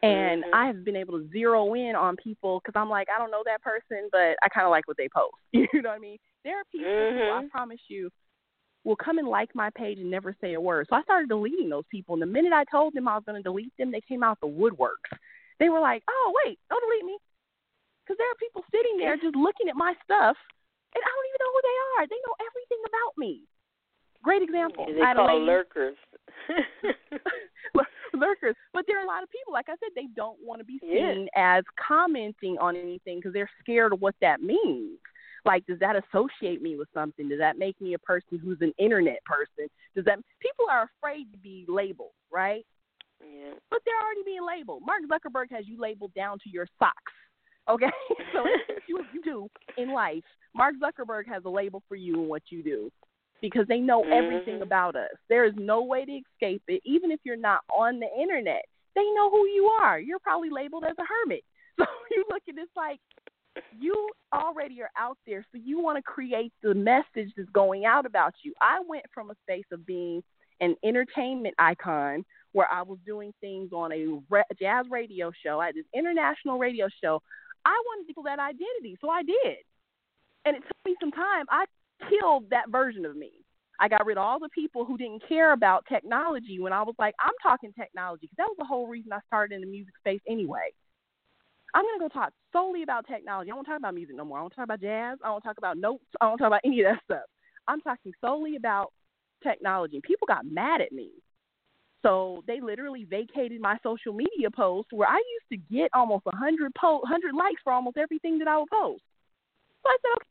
And Mhm. I have been able to zero in on people because I'm like, I don't know that person, but I kind of like what they post. You know what I mean? There are people who I promise you will come and like my page and never say a word. So I started deleting those people. And the minute I told them I was going to delete them, they came out the woodworks. They were like, oh, wait, don't delete me. Because there are people sitting there just looking at my stuff, and I don't even know who they are. They know everything about me. Great example. They I call lady, lurkers. lurkers. But there are a lot of people, like I said, they don't want to be Yeah. seen as commenting on anything because they're scared of what that means. Like, does that associate me with something? Does that make me a person who's an internet person? Does that people are afraid to be labeled, right? yeah. But they're already being labeled. Mark Zuckerberg has you labeled down to your socks. Okay, so you, you do in life, Mark Zuckerberg has a label for you and what you do because they know everything Mhm. about us. There is no way to escape it, even if you're not on the internet. They know who you are. You're probably labeled as a hermit. So you look at it's like you already are out there, so you want to create the message that's going out about you. I went from a space of being an entertainment icon where I was doing things on a re- jazz radio show. I had this international radio show. I wanted to feel that identity, so I did. And it took me some time. I killed that version of me. I got rid of all the people who didn't care about technology when I was like, I'm talking technology because that was the whole reason I started in the music space anyway. I'm gonna go talk solely about technology. I won't talk about music no more. I won't talk about jazz. I won't talk about notes. I won't talk about any of that stuff. I'm talking solely about technology. People got mad at me. So they literally vacated my social media posts where I used to get almost a hundred po- hundred likes for almost everything that I would post. So I said, okay.